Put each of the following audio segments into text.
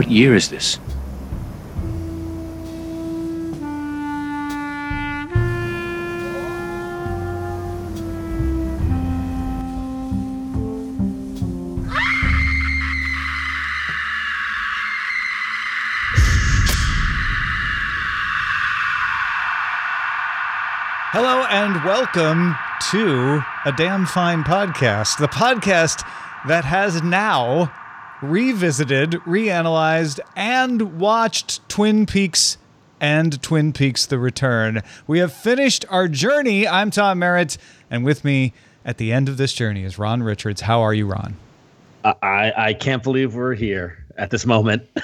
What year is this? Hello and welcome to a damn fine podcast. The podcast that has now revisited, reanalyzed, and watched Twin Peaks and Twin Peaks The Return. We have finished our journey. I'm Tom Merritt, and with me at the end of this journey is Ron Richards. How are you, Ron? I, I can't believe we're here at this moment.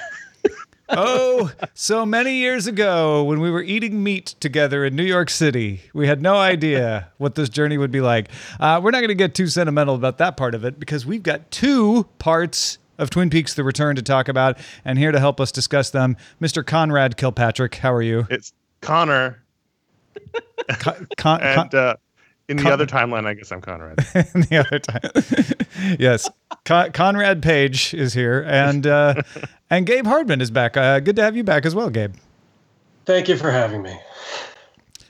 oh, so many years ago when we were eating meat together in New York City. We had no idea what this journey would be like. Uh, we're not going to get too sentimental about that part of it because we've got two parts of Twin Peaks The Return to talk about. And here to help us discuss them, Mr. Conrad Kilpatrick. How are you? It's Connor. Con- Con- and uh, in the Con- other timeline, I guess I'm Conrad. in the other time, yes, Con- Conrad Page is here, and uh, and Gabe Hardman is back. Uh, good to have you back as well, Gabe. Thank you for having me.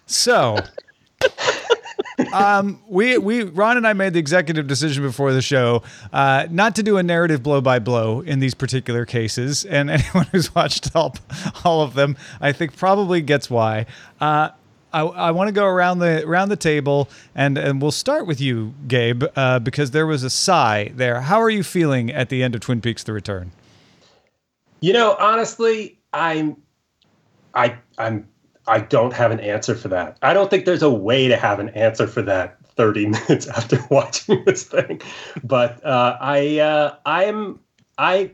So, um, we we Ron and I made the executive decision before the show uh, not to do a narrative blow by blow in these particular cases, and anyone who's watched all all of them, I think probably gets why. Uh, I, I want to go around the around the table and and we'll start with you, Gabe, uh, because there was a sigh there. How are you feeling at the end of Twin Peaks: The Return? You know, honestly, I'm, I I'm I don't have an answer for that. I don't think there's a way to have an answer for that 30 minutes after watching this thing. But uh, I uh, I'm I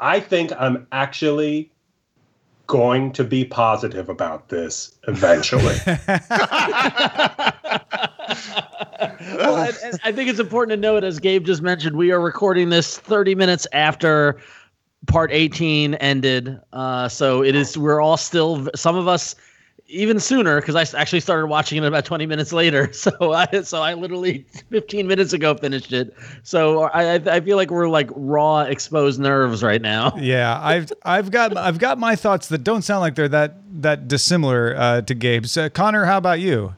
I think I'm actually going to be positive about this eventually. well, I, I think it's important to note, as Gabe just mentioned, we are recording this 30 minutes after part 18 ended. Uh, so it is, we're all still, some of us even sooner because I actually started watching it about 20 minutes later. So I so I literally 15 minutes ago finished it. So I I feel like we're like raw exposed nerves right now. Yeah, I've I've got I've got my thoughts that don't sound like they're that that dissimilar uh, to Gabe's. Uh, Connor, how about you?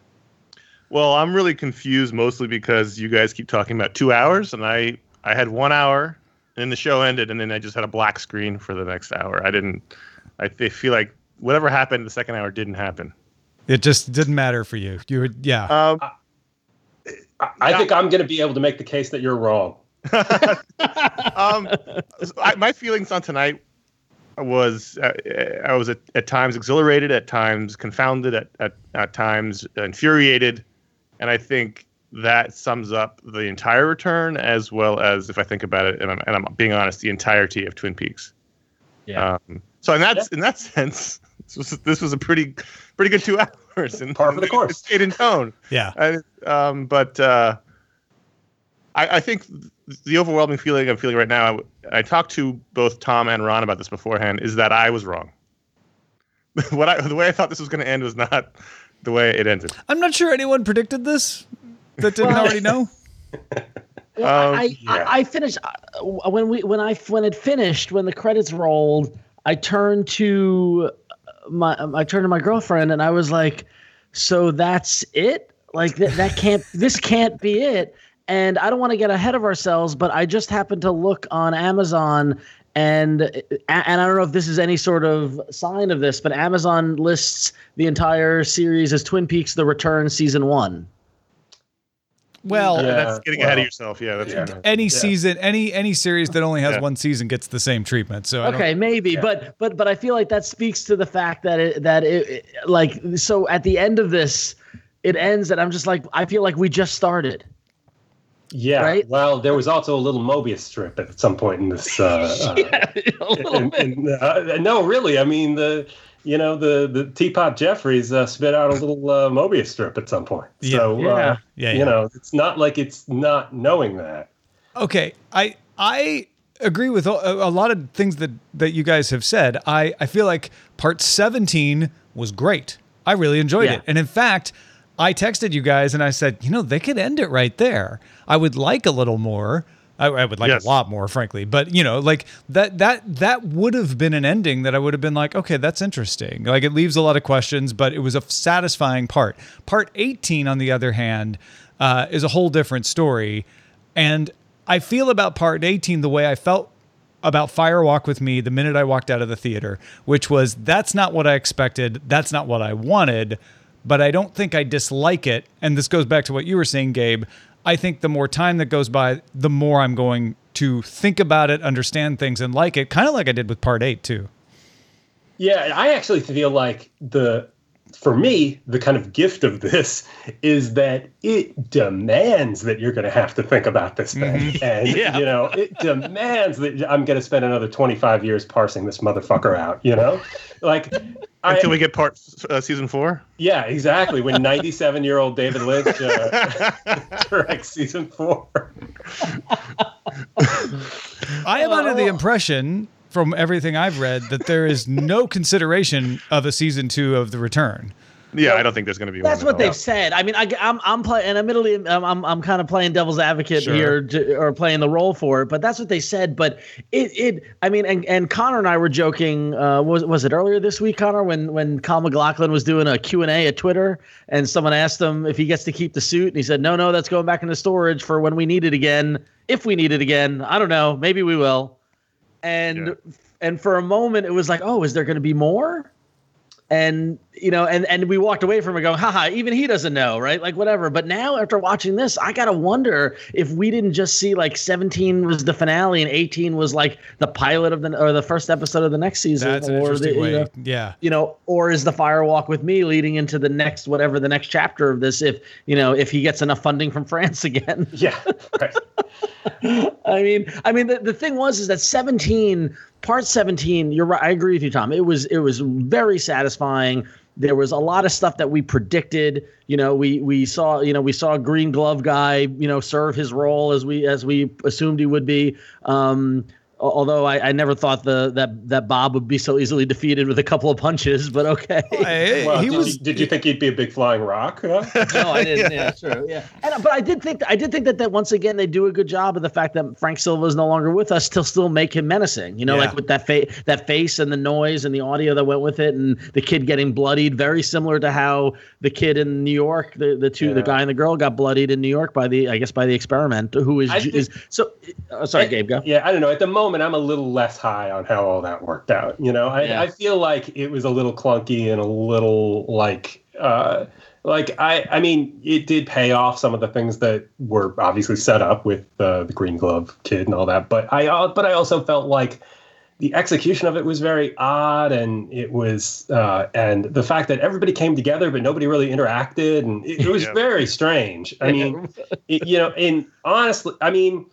Well, I'm really confused mostly because you guys keep talking about two hours, and I I had one hour, and the show ended, and then I just had a black screen for the next hour. I didn't. I feel like whatever happened in the second hour didn't happen. It just didn't matter for you. You would, yeah. Um, I, I think I'm going to be able to make the case that you're wrong. um, I, my feelings on tonight was uh, I was at, at, times exhilarated, at times confounded, at, at, at times infuriated, and I think that sums up the entire return as well as if I think about it, and I'm, and I'm being honest, the entirety of Twin Peaks. Yeah. Um, so in that yeah. in that sense, this was this was a pretty pretty good two hours and par for the course. Stayed in tone. Yeah. I, um, but uh, I, I think the overwhelming feeling I'm feeling right now. I, I talked to both Tom and Ron about this beforehand. Is that I was wrong. what I the way I thought this was going to end was not the way it ended. I'm not sure anyone predicted this that didn't already know. Well, um, I, yeah. I, I finished uh, when we when I when it finished when the credits rolled. I turned to my I turned to my girlfriend and I was like, "So that's it? Like that that can't this can't be it." And I don't want to get ahead of ourselves, but I just happened to look on Amazon and and I don't know if this is any sort of sign of this, but Amazon lists the entire series as Twin Peaks: The Return season 1. Well, yeah, that's getting well, ahead of yourself. Yeah, that's yeah. any yeah. season, any any series that only has one season gets the same treatment. So okay, maybe, but but but I feel like that speaks to the fact that it that it, it like so at the end of this, it ends, and I'm just like I feel like we just started. Yeah. Right? Well, there was also a little Mobius strip at some point in this. Uh, yeah, a little and, bit. And, uh, no, really. I mean, the you know, the the Teapot Jeffries uh, spit out a little uh, Mobius strip at some point. Yeah. So, yeah. Uh, yeah, yeah, you know, it's not like it's not knowing that. Okay, I I agree with a, a, lot of things that that you guys have said. I I feel like part 17 was great. I really enjoyed yeah. it. And in fact, I texted you guys and I said, you know, they could end it right there. I would like a little more, I, I would like yes. a lot more, frankly. But you know, like that that that would have been an ending that I would have been like, okay, that's interesting. Like it leaves a lot of questions, but it was a satisfying part. Part 18, on the other hand, uh, is a whole different story, and I feel about part 18 the way I felt about Fire Walk with Me the minute I walked out of the theater, which was that's not what I expected, that's not what I wanted, but I don't think I dislike it. And this goes back to what you were saying, Gabe. I think the more time that goes by, the more I'm going to think about it, understand things, and like it, kind of like I did with part eight, too. Yeah, I actually feel like the for me, the kind of gift of this is that it demands that you're going to have to think about this thing. Mm-hmm. And, yeah. you know, it demands that I'm going to spend another 25 years parsing this motherfucker out, you know? Like, until I, we get part uh, season four. Yeah, exactly. When 97 year old David Lynch uh, directs season four. I am under the impression from everything I've read that there is no consideration of a season two of The Return. Yeah, I don't think there's going to be. That's what they've said. I mean, I, am I'm, I'm playing, and admittedly, I'm I'm, I'm kind of playing devil's advocate sure. here, to, or playing the role for it. But that's what they said. But it, it, I mean, and, and Connor and I were joking. Uh, was was it earlier this week, Connor, when when Kyle MacLachlan was doing a Q and A at Twitter, and someone asked him if he gets to keep the suit, and he said, no, no, that's going back into storage for when we need it again. If we need it again, I don't know. Maybe we will and yeah. and for a moment it was like, oh, is there going to be more? And you know, and and we walked away from it going, haha, even he doesn't know, right? Like whatever. But now after watching this, I gotta wonder if we didn't just see like 17 was the finale and 18 was like the pilot of the or the first episode of the next season, That's or the you know, yeah, you know, or is the Fire Walk with Me leading into the next whatever the next chapter of this? If you know, if he gets enough funding from France again, yeah, right. I mean, I mean, the, the thing was is that 17, part 17, you're right. I agree with you, Tom. It was it was very satisfying. There was a lot of stuff that we predicted. You know, we we saw, you know, we saw a green glove guy, you know, serve his role as we as we assumed he would be. Um, although I, I, never thought the that that Bob would be so easily defeated with a couple of punches, but okay. Well, he did, was, you, did you think he'd be a big flying rock? Huh? no, I didn't. yeah. yeah, true. Yeah, and, but I did think I did think that that once again they do a good job of the fact that Frank Silva is no longer with us to still make him menacing. You know, yeah. like with that face, that face, and the noise and the audio that went with it, and the kid getting bloodied, very similar to how the kid in New York, the the two, yeah. the guy and the girl, got bloodied in New York by the I guess by the experiment, who is think, is so. Uh, sorry, I, Gabe, go. Yeah, I don't know. At the moment, I'm a little less high on how all that worked out. You know, I, yeah. I feel like it was a little clunky and a little like, uh, like I, I mean, it did pay off some of the things that were obviously set up with uh, the Green Glove kid and all that. But I, uh, but I also felt like the execution of it was very odd, and it was, uh, and the fact that everybody came together but nobody really interacted, and it, it was yeah. very strange. I mean, it, you know, and honestly, I mean,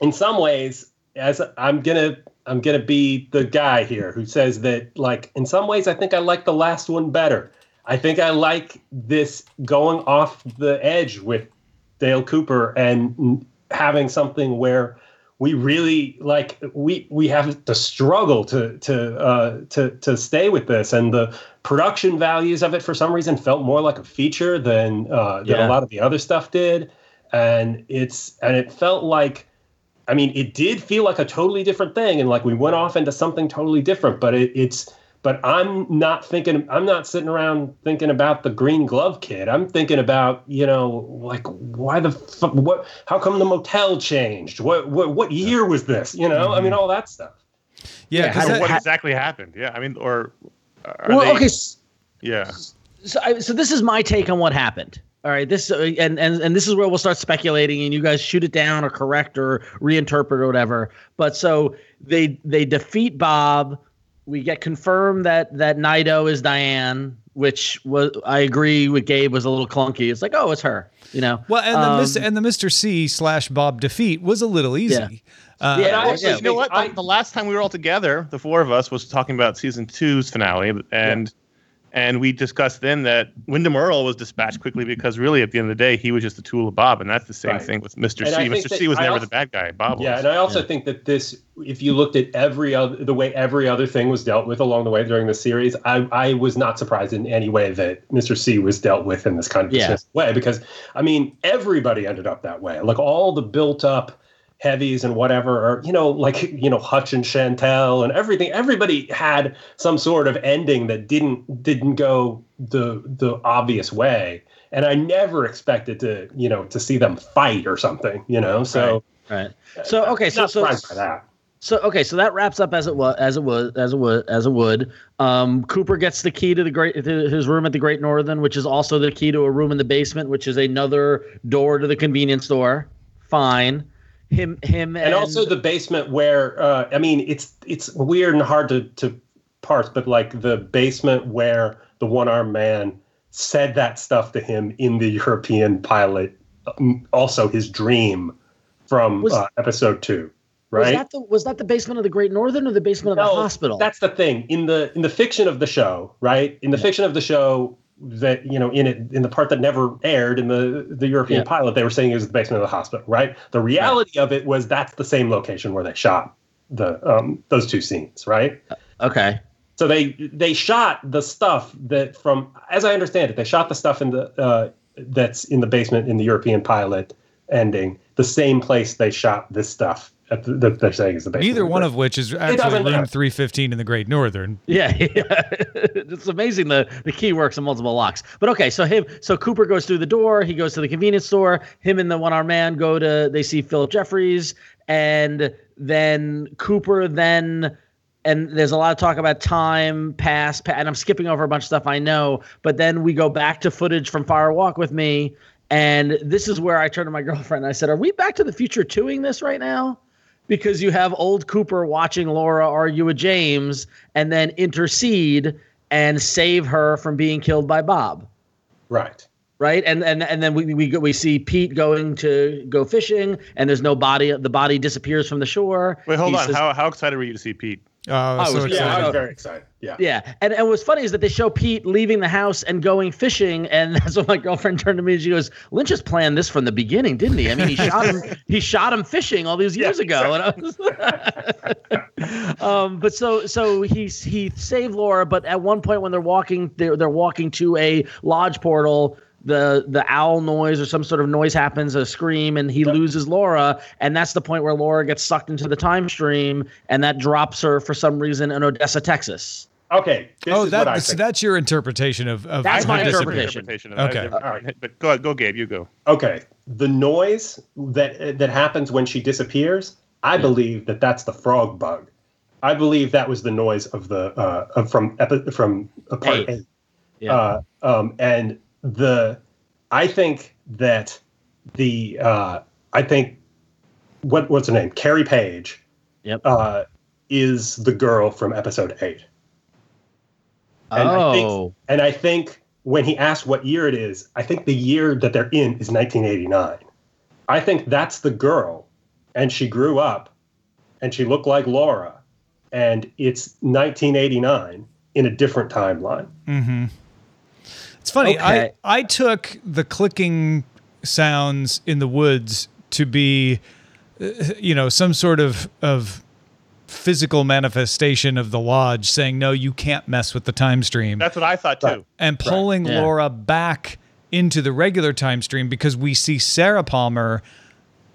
in some ways, as I'm gonna I'm gonna be the guy here who says that like in some ways I think I like the last one better. I think I like this going off the edge with Dale Cooper and having something where we really like we we have to struggle to to uh, to to stay with this, and the production values of it for some reason felt more like a feature than uh, than yeah. a lot of the other stuff did, and it's and it felt like I mean, it did feel like a totally different thing, and like we went off into something totally different. But it, it's but I'm not thinking. I'm not sitting around thinking about the Green Glove kid. I'm thinking about you know like why the fuck what? How come the motel changed? What what what year was this? You know, mm-hmm. I mean all that stuff. Yeah, yeah that, what ha- exactly happened? Yeah, I mean, or well, they, okay. Yeah. So, so this is my take on what happened. All right, this uh, and and and this is where we'll start speculating, and you guys shoot it down or correct or reinterpret or whatever. But so they they defeat Bob. We get confirmed that that Naido is Diane, which was I agree with Gabe was a little clunky. It's like, oh, it's her, you know. Well, and the um, Mr. and the Mr. C slash Bob defeat was a little easy. Yeah. Uh, yeah, actually, yeah. you know what? I, the, last time we were all together, the four of us was talking about season two's finale, and. Yeah and we discussed then that Windom Earle was dispatched quickly because really at the end of the day he was just a tool of Bob, and that's the same right. thing with Mr. And C. Mr. C was I never also, the bad guy. Bob. Yeah, was. and I also yeah. think that this, if you looked at every other the way every other thing was dealt with along the way during the series, I I was not surprised in any way that Mr. C was dealt with in this kind of yeah. way because I mean everybody ended up that way. Like all the built up heavies and whatever, or you know, like you know, Hutch and Chantal and everything. Everybody had some sort of ending that didn't didn't go the the obvious way, and I never expected to you know to see them fight or something. You know, so right. right. So okay, so so. By that. So okay, so that wraps up as it was, as it was, as it was, as it would. Um, Cooper gets the key to the great to his room at the Great Northern, which is also the key to a room in the basement, which is another door to the convenience store. Fine him him and, and also the basement where uh, I mean it's it's weird and hard to to parse, but like the basement where the one armed man said that stuff to him in the European pilot, um, also his dream from was, uh, episode two. Right? Was that the was that the basement of the Great Northern or the basement of no, the hospital? That's the thing in the in the fiction of the show, right? In the yeah. fiction of the show, that you know in it in the part that never aired in the the European yeah. pilot they were saying it was the basement of the hospital right the reality right. of it was that's the same location where they shot the um those two scenes right uh, okay so they they shot the stuff that from as I understand it they shot the stuff in the uh that's in the basement in the European pilot ending the same place they shot this stuff that they're saying is the Neither one of which is actually room 315 in the Great Northern. Yeah, yeah. it's amazing the the key works in multiple locks. But okay, so him, so Cooper goes through the door. He goes to the convenience store. Him and the one armed man go to. They see Philip Jeffries, and then Cooper then. And there's a lot of talk about time, past, and I'm skipping over a bunch of stuff I know. But then we go back to footage from Fire Walk with Me, and this is where I turn to my girlfriend and I said, "Are we Back to the Future 2ing this right now?" Because you have old Cooper watching Laura argue with James and then intercede and save her from being killed by Bob. Right. Right. And and and then we we we see Pete going to go fishing and there's no body the body disappears from the shore. Wait, hold he on. Says, how how excited were you to see Pete? Oh, I was, so yeah, I was very excited. Yeah. Yeah. And, and what's funny is that they show Pete leaving the house and going fishing. And that's when my girlfriend turned to me and she goes, Lynch has planned this from the beginning, didn't he? I mean, he shot him, he shot him fishing all these years yeah, ago. Exactly. And was, um, but so, so he, he saved Laura. But at one point when they're walking, they're, they're walking to a lodge portal the the owl noise or some sort of noise happens, a scream, and he yep. loses Laura, and that's the point where Laura gets sucked into the time stream, and that drops her for some reason in Odessa, Texas. Okay. oh, that, so that's your interpretation of, of that's my interpretation. interpretation okay. All right. But go, go, Gabe. You go. Okay. The noise that that happens when she disappears, I yeah. believe that that's the frog bug. I believe that was the noise of the uh, from from a part eight. eight. Yeah. Uh, um, and the I think that the uh, I think what what's her name Carrie Page yep. uh, is the girl from episode eight. And oh. I think, oh. and I think when he asked what year it is, I think the year that they're in is 1989. I think that's the girl, and she grew up, and she looked like Laura, and it's 1989 in a different timeline. Mm-hmm. It's funny. Okay. I I took the clicking sounds in the woods to be, uh, you know, some sort of of physical manifestation of the lodge saying no, you can't mess with the time stream. That's what I thought too. And pulling right. yeah. Laura back into the regular time stream because we see Sarah Palmer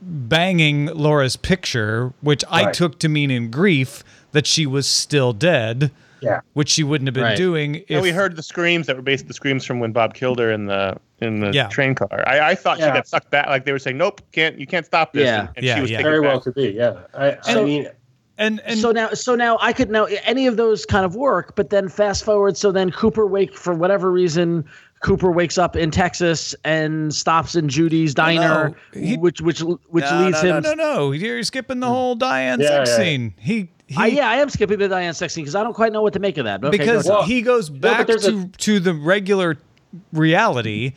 banging Laura's picture, which right. I took to mean in grief that she was still dead. Yeah. Which she wouldn't have been right. doing. If, and we heard the screams that were based the screams from when Bob killed her in the in the yeah. train car. I, I thought yeah. she got sucked back. Like they were saying, "Nope, can't you can't stop this." Yeah, and, and yeah, she was yeah. very well could be. Yeah, I, so, I mean. And, and so now so now I could now any of those kind of work, but then fast forward so then Cooper wake for whatever reason Cooper wakes up in Texas and stops in Judy's diner, no, he, which which which no, leads no, him. No, no, no, you're skipping the whole Diane yeah, sex yeah. scene. He he, I, yeah, I am skipping the Diane sex scene because I don't quite know what to make of that. Okay, because go he goes back no, to, a, to the regular reality,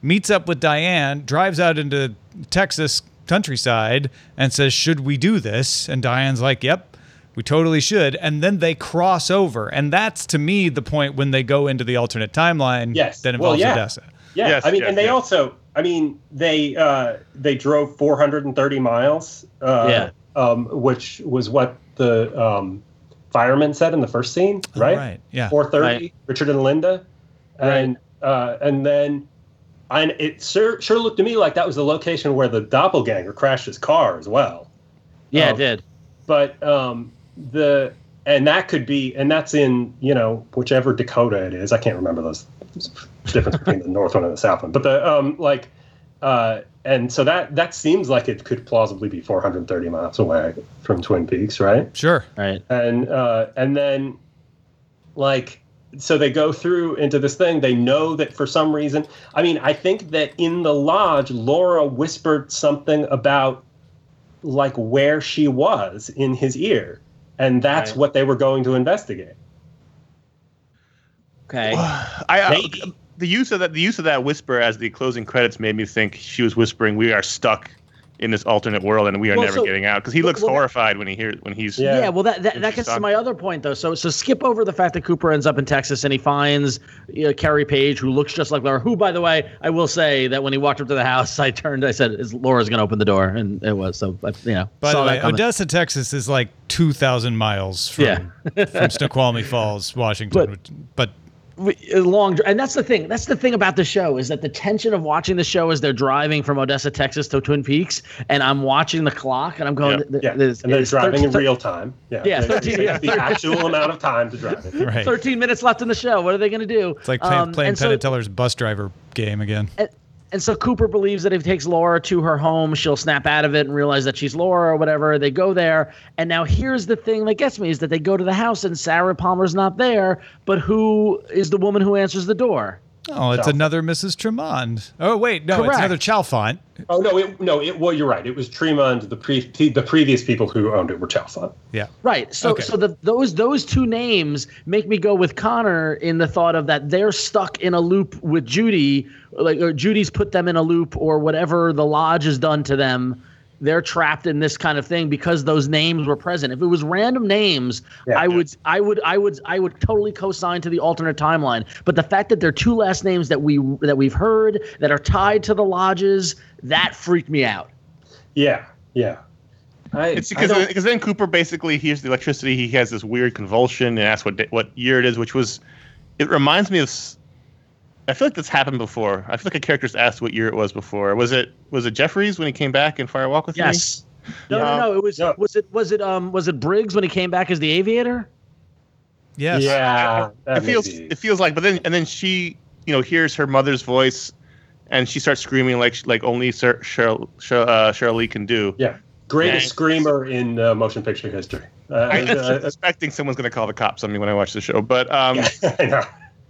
meets up with Diane, drives out into Texas countryside, and says, "Should we do this?" And Diane's like, "Yep." We totally should. And then they cross over. And that's to me the point when they go into the alternate timeline yes. that involves well, yeah. Odessa. Yeah. Yes, I mean, yes, and they yes. also, I mean, they uh, they drove 430 miles. Uh, yeah. Um, which was what the um, fireman said in the first scene, right? Oh, right. Yeah. 430, right. Richard and Linda. And right. uh, and then and it sure, sure looked to me like that was the location where the doppelganger crashed his car as well. Yeah, Um, it did. But um, the and that could be and that's in you know whichever Dakota it is. I can't remember those difference between the north one and the south one. But the um like uh and so that that seems like it could plausibly be 430 miles away from Twin Peaks, right? Sure. Right. and uh, and then like so they go through into this thing they know that for some reason i mean i think that in the lodge laura whispered something about like where she was in his ear and that's Right. what they were going to investigate Okay. I, I Maybe. The use of that the use of that whisper as the closing credits made me think she was whispering, "We are stuck in this alternate world and we are Well, never so- getting out." Because he looks well, horrified when he hears when he's Yeah. Yeah, well, that that, that she's gets to my other point though. So so skip over the fact that Cooper ends up in Texas and he finds you know, Carrie Page, who looks just like Laura. Who, by the way, I will say that when he walked up to the house, I turned, I said, "Is Laura's going to open the door?" And it was. So I, you know, By the way. Odessa, Texas is like 2,000 miles from, Yeah. from Snoqualmie Falls, Washington. But- but We- a long and that's the thing that's the thing about the show is that the tension of watching the show as they're driving from odessa texas to twin peaks and i'm watching the clock and i'm going Yeah. yeah this- and they're it's driving in real time yeah Yeah, 13 yeah. the actual amount of time to drive it right. 13 minutes left in the show what are they going to do It's like playing, Um, playing and Penn so- and Teller's bus driver game again. and, and so Cooper believes that if he takes Laura to her home, she'll snap out of it and realize that she's Laura or whatever. They go there, and now here's the thing that gets me is that they go to the house and Sarah Palmer's not there, but who is the woman who answers the door? Oh, it's Chalfont. another Mrs. Tremond. Oh, wait. No, it's another Chalfont. oh no it, no it well you're right it was Tremond the pre the previous people who owned it were chalfont Yeah. Right. So Okay. so the those those two names make me go with Connor in the thought of that they're stuck in a loop with Judy, like or Judy's put them in a loop or whatever the lodge has done to them. They're trapped in this kind of thing because those names were present. If it was random names, Yeah. I would I would I would I would totally co-sign to the alternate timeline. But the fact that they're two last names that we that we've heard that are tied to the lodges, that freaked me out. yeah yeah I, It's because because then Cooper basically hears the electricity. He has this weird convulsion and asks what da- what year it is, which was. It reminds me of. S- I feel like this happened before. I feel like a character's asked what year it was before. Was it was it Jeffries when he came back in Fire Walk with Me? Yes. No, Yeah. no, no. It was No. was it was it um was it Briggs when he came back as the aviator? Yes. Yeah, It feels be. it feels like, but then and then she you know hears her mother's voice, and she starts screaming like like only Sir Sheryl Sheryl, uh, Sheryl Lee can do. yeah, greatest Yeah. screamer in uh, motion picture history. Uh, I was uh, suspecting someone's going to call the cops on me when I watch the show, but um, I know.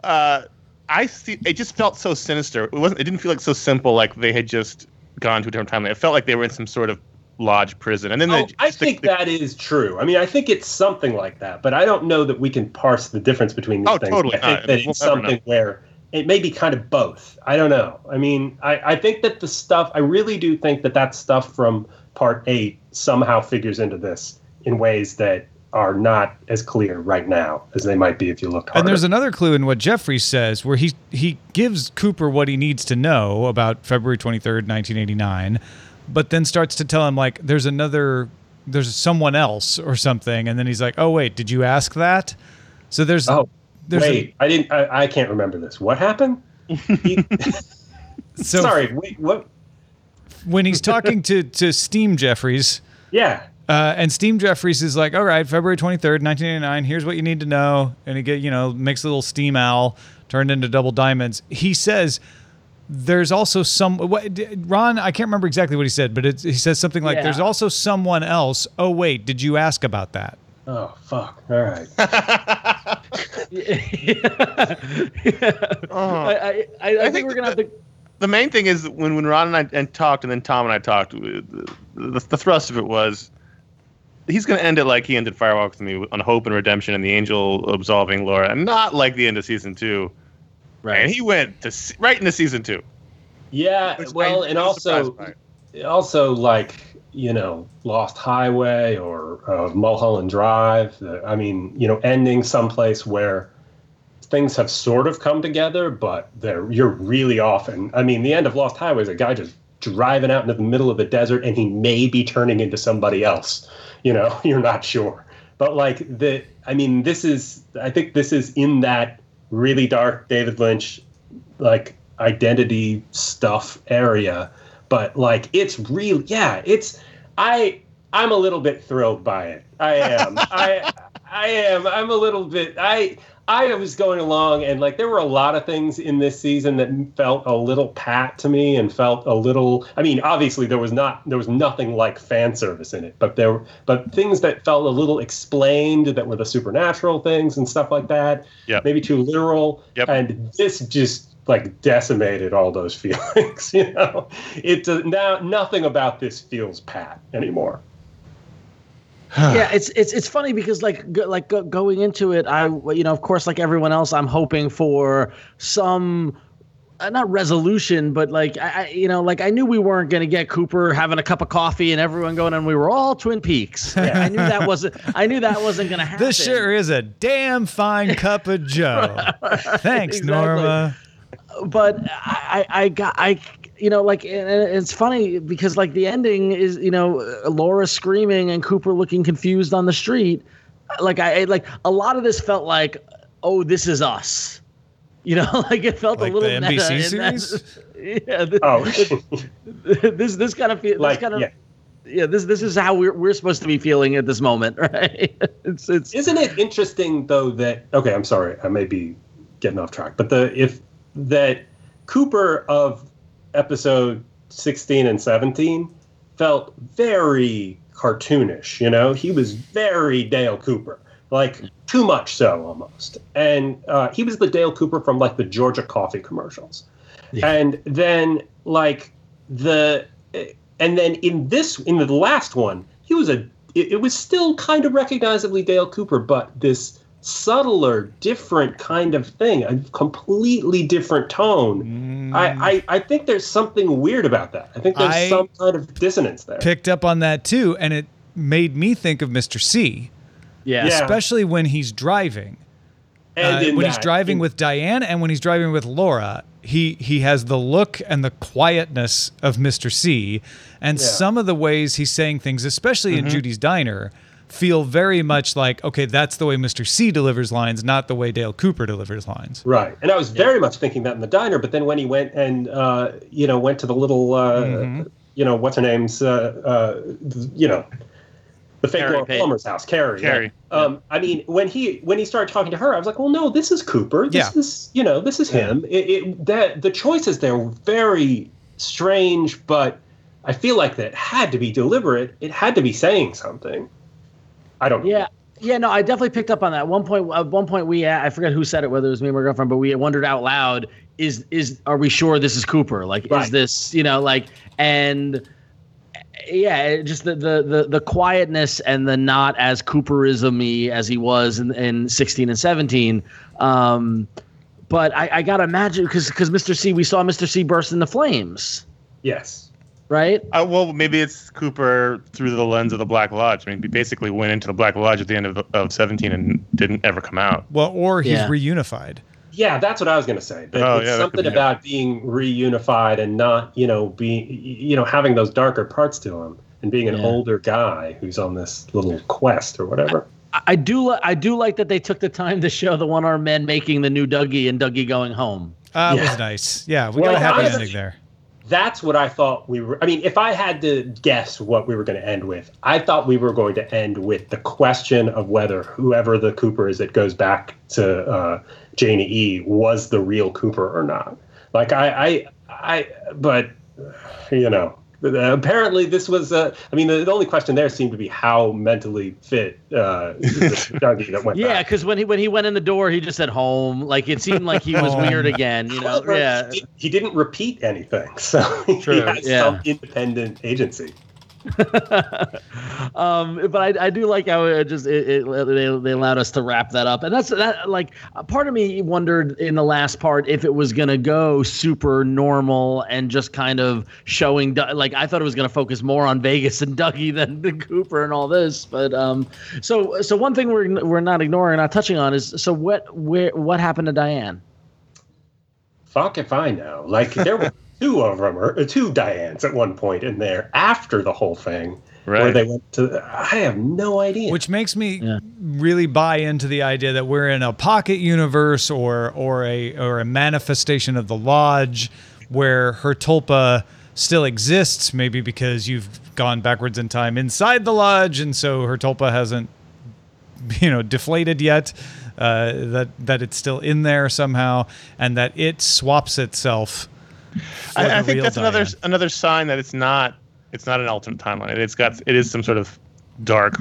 uh, I see. It just felt so sinister. It wasn't. It didn't feel like so simple. Like they had just gone to a different timeline. It felt like they were in some sort of lodge prison, and then Oh, the, I the- think the- that is true. I mean, I think it's something like that, but I don't know that we can parse the difference between these Oh, things. totally I think not. that We'll it's something know. where it may be kind of both. I don't know. I mean, I, I think that the stuff, I really do think that that stuff from part eight somehow figures into this in ways that are not as clear right now as they might be if you looked harder. And there's another clue in what Jeffrey says, where he he gives Cooper what he needs to know about February 23rd, 1989, but then starts to tell him like there's another there's someone else or something, and then he's like, oh wait, did you ask that? So there's oh, there's wait, I didn't, I, I can't remember this. What happened? He- so sorry, wait, what? when he's talking to to Steam Jeffries. Yeah. Uh, and Steam Jeffries is like, all right, February 23rd, 1989, here's what you need to know. And he get, you know, makes a little steam owl turned into double diamonds. He says there's also some, what, Ron, I can't remember exactly what he said, but it, he says something like, Yeah. there's also someone else. Oh, wait, did you ask about that? Oh, fuck. All right. Uh-huh. I, I, I, I think, think we're gonna have to. the main thing is when when Ron and I and talked, and then Tom and I talked. The, the, the thrust of it was he's going to end it like he ended Firewalk with me on hope and redemption, and the angel absolving Laura, and not like the end of season two. Right. And he went to se- right into season two. Yeah, well, I and also, also like you know, Lost Highway or uh, Mulholland Drive. The, I mean, you know, ending someplace where things have sort of come together, but they're you're really often. I mean, the end of Lost Highway is a guy just driving out into the middle of the desert, and he may be turning into somebody else. You know, you're not sure. But like the, I mean, this is. I think this is in that really dark David Lynch, like identity stuff area. But like, it's real. Yeah, it's. I I'm a little bit thrilled by it. I am. I I am. I'm a little bit. I I was going along and like there were a lot of things in this season that felt a little pat to me and felt a little I mean obviously there was not there was nothing like fan service in it but there were but things that felt a little explained that were the supernatural things and stuff like that Yeah, maybe too literal. Yep. and this just like decimated all those feelings you know? It does now nothing about this feels pat anymore yeah, it's it's it's funny because like go, like go, going into it, I you know of course like everyone else, I'm hoping for some. Uh, not resolution, but like I, I, you know, like I knew we weren't going to get Cooper having a cup of coffee and everyone going, and we were all Twin Peaks. I knew that wasn't. I knew that wasn't going to happen. This sure is a damn fine cup of Joe. Thanks, Exactly. Norma. but I, I I got I you know like and it's funny because like the ending is you know Laura screaming and Cooper looking confused on the street. Like I like a lot of this felt like oh this is us. You know like it felt Like a little the meta NBC in that- series? yeah this, oh. this this kind of feel like kind of yeah. Yeah this this is how we're we're supposed to be feeling at this moment right? It's it's Isn't it interesting though that okay, I'm sorry, I may be getting off track, but the if that Cooper of episode 16 and 17 felt very cartoonish, you know? He was very Dale Cooper. Like too much so almost. And uh, he was the Dale Cooper from like the Georgia coffee commercials. And then like the and then in this in the last one, he was a it, it was still kind of recognizably Dale Cooper, but this subtler, different kind of thing, a completely different tone. I, I, I think there's something weird about that. I think there's I- some kind of dissonance there. Picked up on that too, and it made me think of Mr. C, yeah, Yeah. especially when he's driving. and Uh, in when he's driving in- with Diane and when he's driving with Laura, he he has the look and the quietness of Mr. C, and Yeah. some of the ways he's saying things, especially in Judy's diner, feel very much like okay, that's the way Mr. C delivers lines, not the way Dale Cooper delivers lines. Right, and I was very much thinking that in the diner. But then when he went and uh, you know went to the little uh, Mm-hmm. you know what's her name's uh, uh, you know the fake Carrie Laura Payton. Palmer's house, Carrie. yeah. Carrie, Um, I mean, when he when he started talking to her, I was like, well, no, this is Cooper. This Yeah. is you know this is him. It, it that the choices there were very strange, but I feel like that had to be deliberate. It had to be saying something. I don't. know. Yeah. Yeah, no, I definitely picked up on that. At one point, at one point, we I forget who said it, whether it was me or my girlfriend, but we wondered out loud: is is are we sure this is Cooper? Like, is this you know like and yeah, just the, the the the quietness and the not as Cooperism-y as he was in, in sixteen and seventeen. Um, but I, I gotta imagine because because Mr. C, we saw Mr. C burst into flames, Yes. Right? Uh, well, maybe it's Cooper through the lens of the Black Lodge. I mean, he basically went into the Black Lodge at the end of, of 17 and didn't ever come out. Well, or he's Yeah. reunified. Yeah, that's what I was going to say. That Oh, it's yeah, something be it. about being reunified and not, you know, being, you know, having those darker parts to him and being an Yeah. older guy who's on this little quest or whatever. I- I do li- I do like that they took the time to show the one armed men making the new Dougie and Dougie going home. Uh, Yeah. was nice. Yeah, we Well, got a happy honestly- ending there. That's what I thought we were. I mean, if I had to guess what we were going to end with, I thought we were going to end with the question of whether whoever the Cooper is that goes back to uh, Janie E was the real Cooper or not. Like I, I, I, but you know, apparently this was. Uh, I mean, the, the only question there seemed to be how mentally fit uh, the that went Yeah, because when he when he went in the door, he just said home. Like it seemed like he was weird again. You know? However, Yeah. he, he didn't repeat anything, so he True. has Yeah. some independent agency. um, but I, I do like how it just it, it, they, they allowed us to wrap that up, and that's that. Like part of me wondered in the last part if it was gonna go super normal and just kind of showing like I thought it was gonna focus more on Vegas and Dougie than the Cooper and all this. But um, so so one thing we're we're not ignoring, not touching on is so what where what happened to Diane? Fuck if I know. Like there were two of them, or uh, two Dianes at one point in there after the whole thing, where they went to. I have no idea. Which makes me Yeah. really buy into the idea that we're in a pocket universe or or a or a manifestation of the lodge where her tulpa still exists, maybe because you've gone backwards in time inside the lodge, and so her tulpa hasn't, you know, deflated yet. Uh, that that it's still in there somehow, and that it swaps itself. I, I think that's Diane. another another sign that it's not it's not an alternate timeline. It's got it is some sort of dark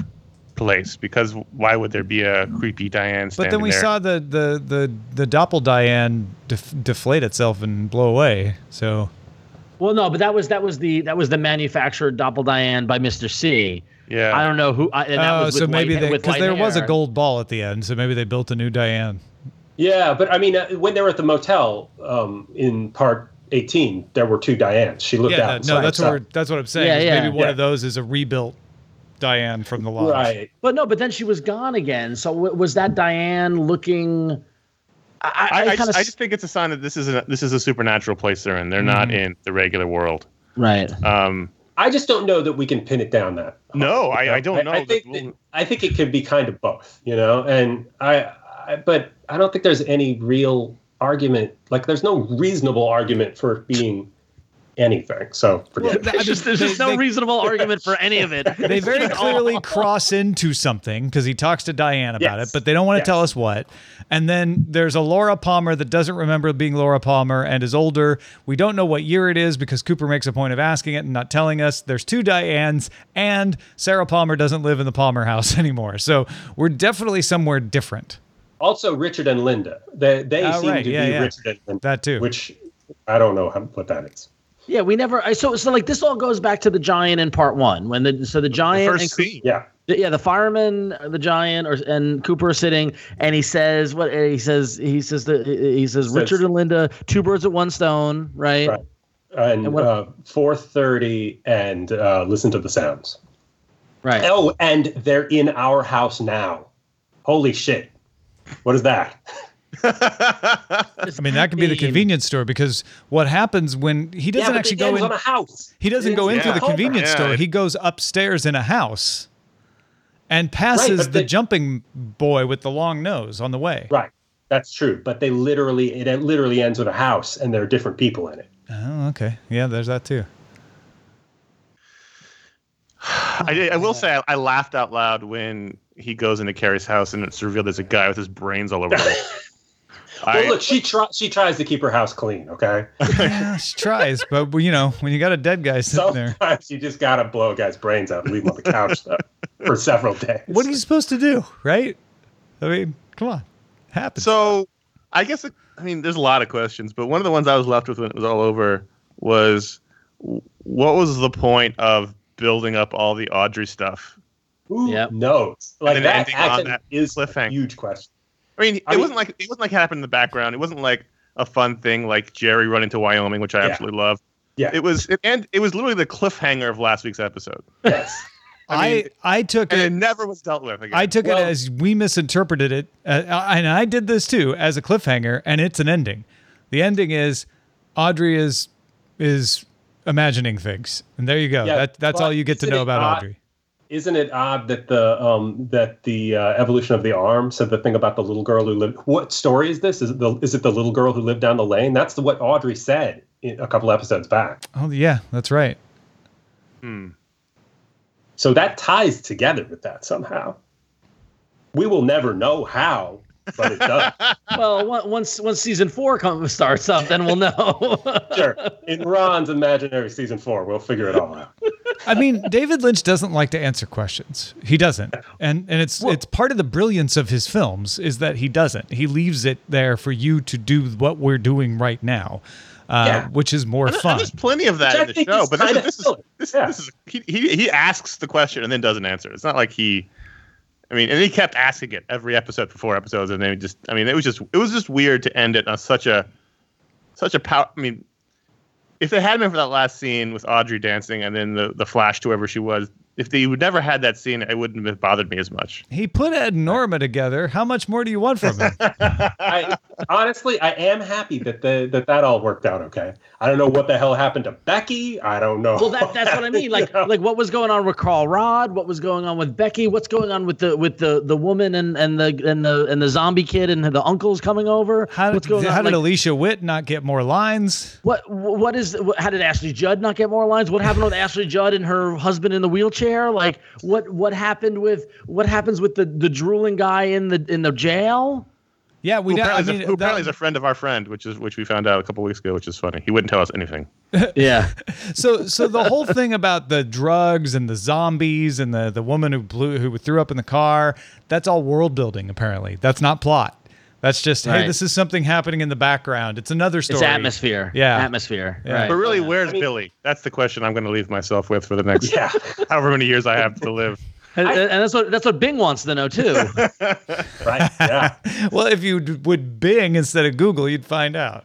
place because why would there be a creepy Diane? But then we there? saw the the the the doppel Diane def- deflate itself and blow away. So. Well, no, but that was that was the that was the manufactured doppel Diane by Mister C. Yeah. I don't know who. I, oh, so maybe they because there hair. was a gold ball at the end, so maybe they built a new Diane. Yeah, but I mean, uh, when they were at the motel um, in part 18, there were two Dianes. She looked yeah, out. No, that's what that's what I'm saying. Yeah, yeah, maybe one yeah. of those is a rebuilt Diane from the lodge. Right. But no, but then she was gone again. So was that Diane looking? I, I, I, just, I, just, think it's a sign that this is a this is a supernatural place they're in. They're mm-hmm. not in the regular world. Right. Um, I just don't know that we can pin it down that. No, I, I don't know. I, think that, I think it could be kind of both, you know. And I, I, but I don't think there's any real argument. Like, there's no reasonable argument for being anything. So forget well, just, there's just no they, reasonable argument for any of it. They very clearly cross into something because he talks to Diane about yes. it, but they don't want to yes. tell us what. And then there's a Laura Palmer that doesn't remember being Laura Palmer and is older. We don't know what year it is because Cooper makes a point of asking it and not telling us. There's two Dianes, and Sarah Palmer doesn't live in the Palmer house anymore. So we're definitely somewhere different. Also, Richard and Linda. They, they oh, seem right. to yeah, be yeah. Richard and Linda. That too. Which I don't know how, what that is. Yeah, we never. I, So so like this all goes back to the giant in part one when the so the giant the first and, scene. Yeah. Yeah, the fireman, the giant, or and Cooper are sitting, and he says what he says. He says that he says, says Richard and Linda, two birds at one stone, right? Right. And, and what, uh, four thirty, and uh, listen to the sounds. Right. Oh, and they're in our house now. Holy shit! What is that? I mean, that could be the convenience store because what happens when he doesn't yeah, actually go in a house. He doesn't go into yeah. the convenience yeah. store. He goes upstairs in a house and passes right, the jumping boy with the long nose on the way. Right. That's true, but they literally it literally ends with a house and there are different people in it. Oh, okay. Yeah, there's that too. I, I, will say I, I, laughed out loud when he goes into Carrie's house and it's revealed there's a guy with his brains all over the well, look, she tries. She tries to keep her house clean. Okay. yeah, she tries, but you know, when you got a dead guy sitting Sometimes there, you just gotta blow a guy's brains out and leave him on the couch for several days. What are you supposed to do, right? I mean, come on, happens. So, I guess it, I mean, there's a lot of questions, but one of the ones I was left with when it was all over was, what was the point of building up all the Audrey stuff? Who yep. knows? Like that, on that is a huge question. I mean, I it mean, wasn't like it wasn't like it happened in the background. It wasn't like a fun thing like Jerry running to Wyoming, which I yeah. absolutely love. Yeah, it was, it, and it was literally the cliffhanger of last week's episode. Yes. I, mean, I, I took and it, it never was dealt with again. I took well, it as we misinterpreted it, uh, and I did this too as a cliffhanger, and it's an ending. The ending is Audrey is is imagining things, and there you go. Yeah, that that's all you get to know about odd, Audrey isn't it odd that the um, that the uh, evolution of the arm said the thing about the little girl who lived? What story is this? Is it the is it the little girl who lived down the lane? That's the, what Audrey said a couple episodes back. Oh yeah, that's right. Hmm. So that ties together with that somehow. We will never know how, but it does. well, once once season four comes starts up, then we'll know. sure. In Ron's imaginary season four, we'll figure it all out. I mean, David Lynch doesn't like to answer questions. He doesn't, and and it's well, it's part of the brilliance of his films is that he doesn't. He leaves it there for you to do what we're doing right now. Uh, yeah. which is more fun. And there's plenty of that which in the show, but this, this, is, this, yeah. this is he, he he asks the question and then doesn't answer. It's not like he I mean, and he kept asking it every episode for four episodes, and then just, I mean, it was just, it was just weird to end it on such a, such a power. I mean, if it hadn't been for that last scene with Audrey dancing and then the the flash to whoever she was, if they would never had that scene, it wouldn't have bothered me as much. He put Ed and Norma together. How much more do you want from him? I, honestly, I am happy that the that that all worked out okay. I don't know what the hell happened to Becky. I don't know. Well, that, that's what I mean. Like, you know? like what was going on with Carl Rodd? What was going on with Becky? What's going on with the with the the woman and and the and the and the zombie kid and the uncles coming over? How, what's going how on? did like, Alicia Witt not get more lines? What what is how did Ashley Judd not get more lines? What happened with Ashley Judd and her husband in the wheelchair? Like what what happened with what happens with the the drooling guy in the in the jail? Yeah, we who know. I apparently, mean, is, a, who apparently that- is a friend of our friend, which is which we found out a couple weeks ago, which is funny. He wouldn't tell us anything. Yeah. so so the whole thing about the drugs and the zombies and the the woman who blew who threw up in the car that's all world building apparently that's not plot that's just hey this is something happening in the background it's another story It's atmosphere. Yeah. Atmosphere. Yeah. Right. But really, Yeah. where's I mean- Billy? That's the question I'm going to leave myself with for the next yeah. however many years I have to live. And, and that's what that's what Bing wants to know too. Right. Yeah. well if you would bing instead of google you'd find out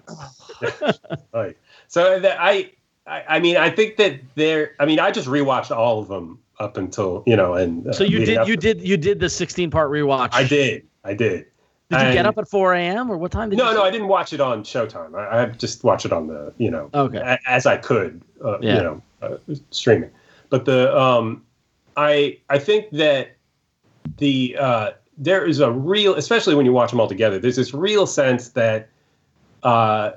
right. So that I, I, I mean, I think that there. I mean, I just rewatched all of them up until you know, and uh, So you did you to- did you did the 16 part rewatch. I did. I did. Did you get up at 4 a.m. or what time did you? No, no, I didn't watch it on Showtime. I, I just watched it on the, you know, Okay. a- as I could, uh, Yeah. you know, uh, streaming. But the, um, I, I think that the, uh, there is a real, especially when you watch them all together, there's this real sense that, uh,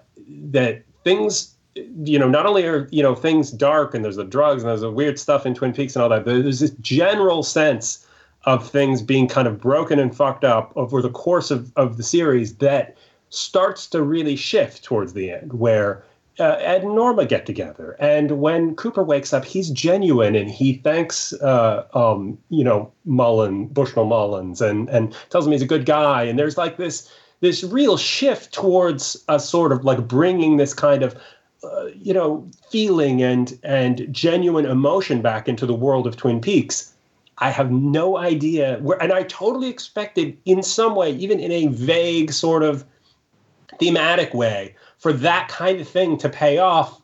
that things, you know, not only are you know things dark and there's the drugs and there's the weird stuff in Twin Peaks and all that, but there's this general sense of things being kind of broken and fucked up over the course of, of the series that starts to really shift towards the end, where uh, Ed and Norma get together, and when Cooper wakes up, he's genuine and he thanks, uh, um, you know, Mullen, Bushnell Mullins, and and tells him he's a good guy, and there's like this this real shift towards a sort of like bringing this kind of uh, you know feeling and and genuine emotion back into the world of Twin Peaks. I have no idea where, and I totally expected in some way, even in a vague sort of thematic way, for that kind of thing to pay off,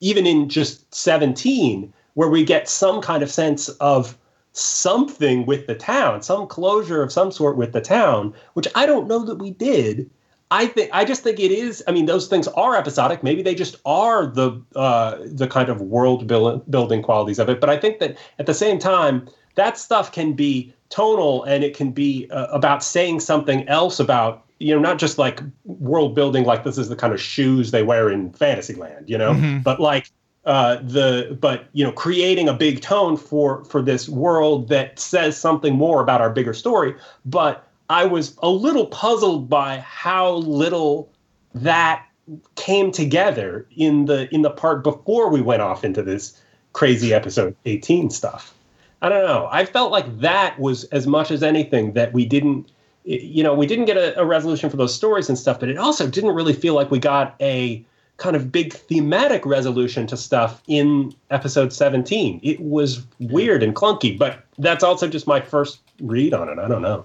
even in just 17, where we get some kind of sense of something with the town, some closure of some sort with the town, which I don't know that we did. I think I just think it is. I mean, those things are episodic. Maybe they just are the uh, the kind of world build, building qualities of it. But I think that at the same time, that stuff can be tonal and it can be uh, about saying something else about you know not just like world building like this is the kind of shoes they wear in Fantasyland, you know, but like uh, the but you know creating a big tone for for this world that says something more about our bigger story. But I was a little puzzled by how little that came together in the in the part before we went off into this crazy episode 18 stuff. I don't know. I felt like that was as much as anything that we didn't you know, we didn't get a, a resolution for those stories and stuff, but it also didn't really feel like we got a kind of big thematic resolution to stuff in episode 17. It was weird and clunky, but that's also just my first read on it. I don't know.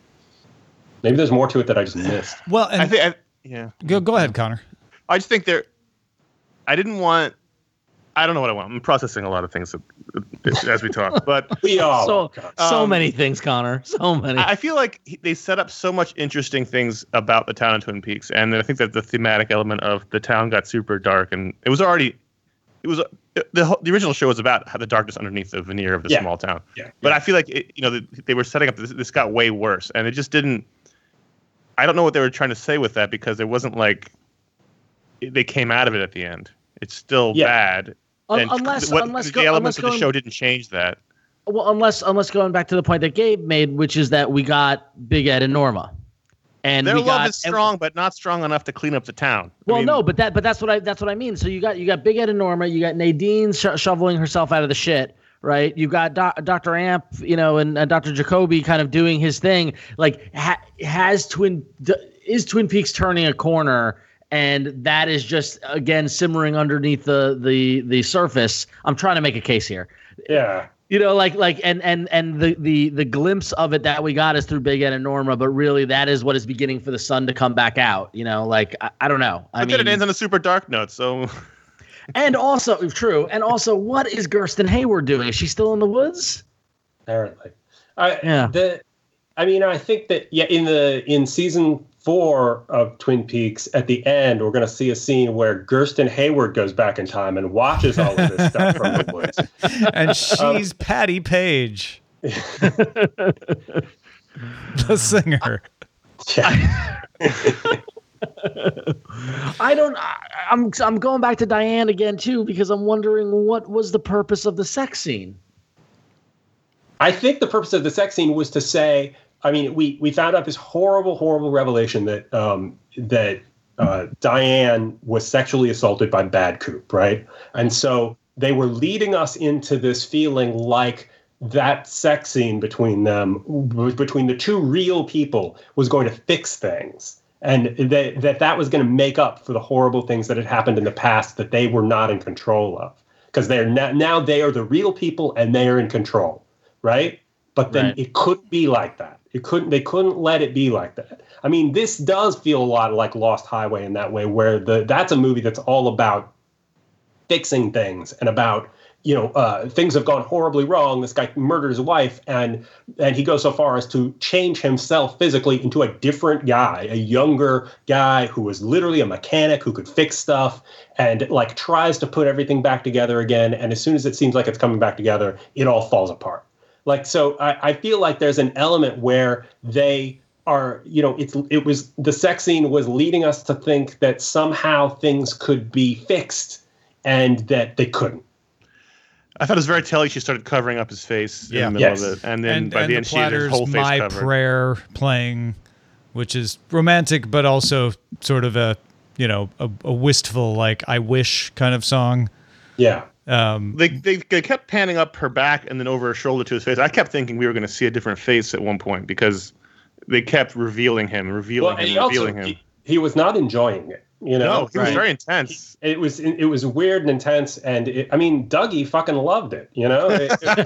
Maybe there's more to it that I just missed. well and I think, I, yeah. go, go ahead connor I just think there. I didn't want. I don't know what I want. I'm processing a lot of things as we talk, but We all so so Um, many things, Connor. So many. I I feel like he- they set up so much interesting things about the town of Twin Peaks, and I think that the thematic element of the town got super dark, and it was already, it was the the original show was about how the darkness underneath the veneer of the Yeah. small town. Yeah. But I feel like it, you know the, they were setting up this, this got way worse, and it just didn't. I don't know what they were trying to say with that because it wasn't like they came out of it at the end. It's still Yeah. bad. And unless what, unless the go, elements unless of the show didn't change that. well unless unless going back to the point that Gabe made, which is that we got Big Ed and Norma, and Their we love got is strong, but not strong enough to clean up the town. I Well, mean, no, but that but that's what I that's what I mean. So you got you got Big Ed and Norma, you got Nadine sho- shoveling herself out of the shit, right? You've got Do- Dr. Amp, you know, and uh, Dr. Jacoby kind of doing his thing. Like ha- has Twin d- is Twin Peaks turning a corner, and that is just again simmering underneath the the the surface. I'm trying to make a case here Yeah. you know like like and and and the the the glimpse of it that we got is through big ed and norma but really that is what is beginning for the sun to come back out you know like i, I don't know i but mean then it ends on a super dark note. So and also true. And also, what is Gersten Hayward doing? Is she still in the woods? Apparently, I yeah. The, I mean, I think that yeah, in the in season four of Twin Peaks, at the end, we're going to see a scene where Gersten Hayward goes back in time and watches all of this stuff from the woods. And she's um, Patti Page, the singer. Yeah. I don't. I, I'm I'm going back to Diane again too because I'm wondering what was the purpose of the sex scene. I think the purpose of the sex scene was to say. I mean, we we found out this horrible, horrible revelation that um, that uh, Diane was sexually assaulted by Bad Coop, right? And so they were leading us into this feeling like that sex scene between them, between the two real people, was going to fix things and that that, that was going to make up for the horrible things that had happened in the past that they were not in control of. Because they're now, now they are the real people and they are in control right? But then right. it couldn't be like that. It couldn't they couldn't let it be like that. I mean this does feel a lot like lost highway in that way where the that's a movie that's all about fixing things and about you know, uh, things have gone horribly wrong. This guy murdered his wife, and and he goes so far as to change himself physically into a different guy, a younger guy who was literally a mechanic who could fix stuff, and like tries to put everything back together again. And as soon as it seems like it's coming back together, it all falls apart. Like so, I, I feel like there's an element where they are you know it's it was the sex scene was leading us to think that somehow things could be fixed and that they couldn't I thought it was very telling. She started covering up his face yeah. in the middle yes. of it, and then and, by and the end, she had his whole face My covered. prayer playing, which is romantic, but also sort of a you know a, a wistful, like I wish kind of song. Yeah. Um, they, they they kept panning up her back and then over her shoulder to his face. I kept thinking we were going to see a different face at one point because they kept revealing him, revealing well, him, revealing also, him. He, he was not enjoying it. You know, no, he was very intense. It was it was weird and intense, and it, I mean, Dougie fucking loved it. You know. It, it,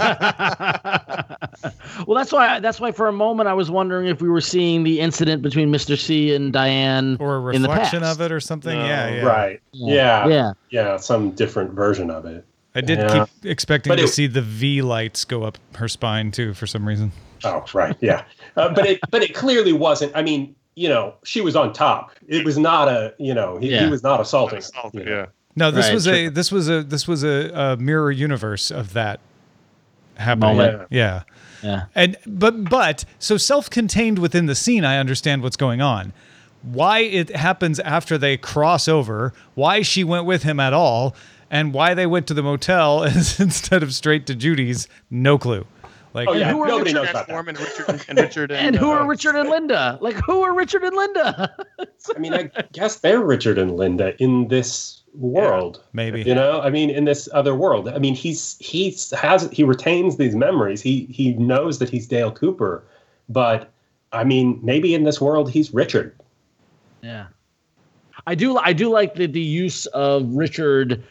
well, that's why that's why for a moment I was wondering if we were seeing the incident between Mr. C and Diane, or a reflection of it, or something. No, yeah, yeah, right. Yeah. yeah, yeah, some different version of it. I did yeah. keep expecting but to see the V lights go up her spine too, for some reason. Oh, right, yeah, uh, but it but it clearly wasn't. I mean, you know, she was on top. It was not a, you know, he, yeah. he was not assaulting. Assaulted, you know? Yeah. No, this right, was a this was a this was a, a mirror universe of that happening. Moment. Yeah. Yeah. And but but so self-contained within the scene, I understand what's going on. Why it happens after they cross over, why she went with him at all, and why they went to the motel instead of straight to Judy's, no clue. Like, oh, yeah. who are Nobody Richard knows about that. And Richard and, Richard and, and who uh, are Richard and Linda? Like, who are Richard and Linda? I mean, I guess they're Richard and Linda in this world. Yeah, maybe you know. I mean, in this other world. I mean, he's he's has he retains these memories. He he knows that he's Dale Cooper, but I mean, maybe in this world he's Richard. Yeah, I do. I do like the the use of Richard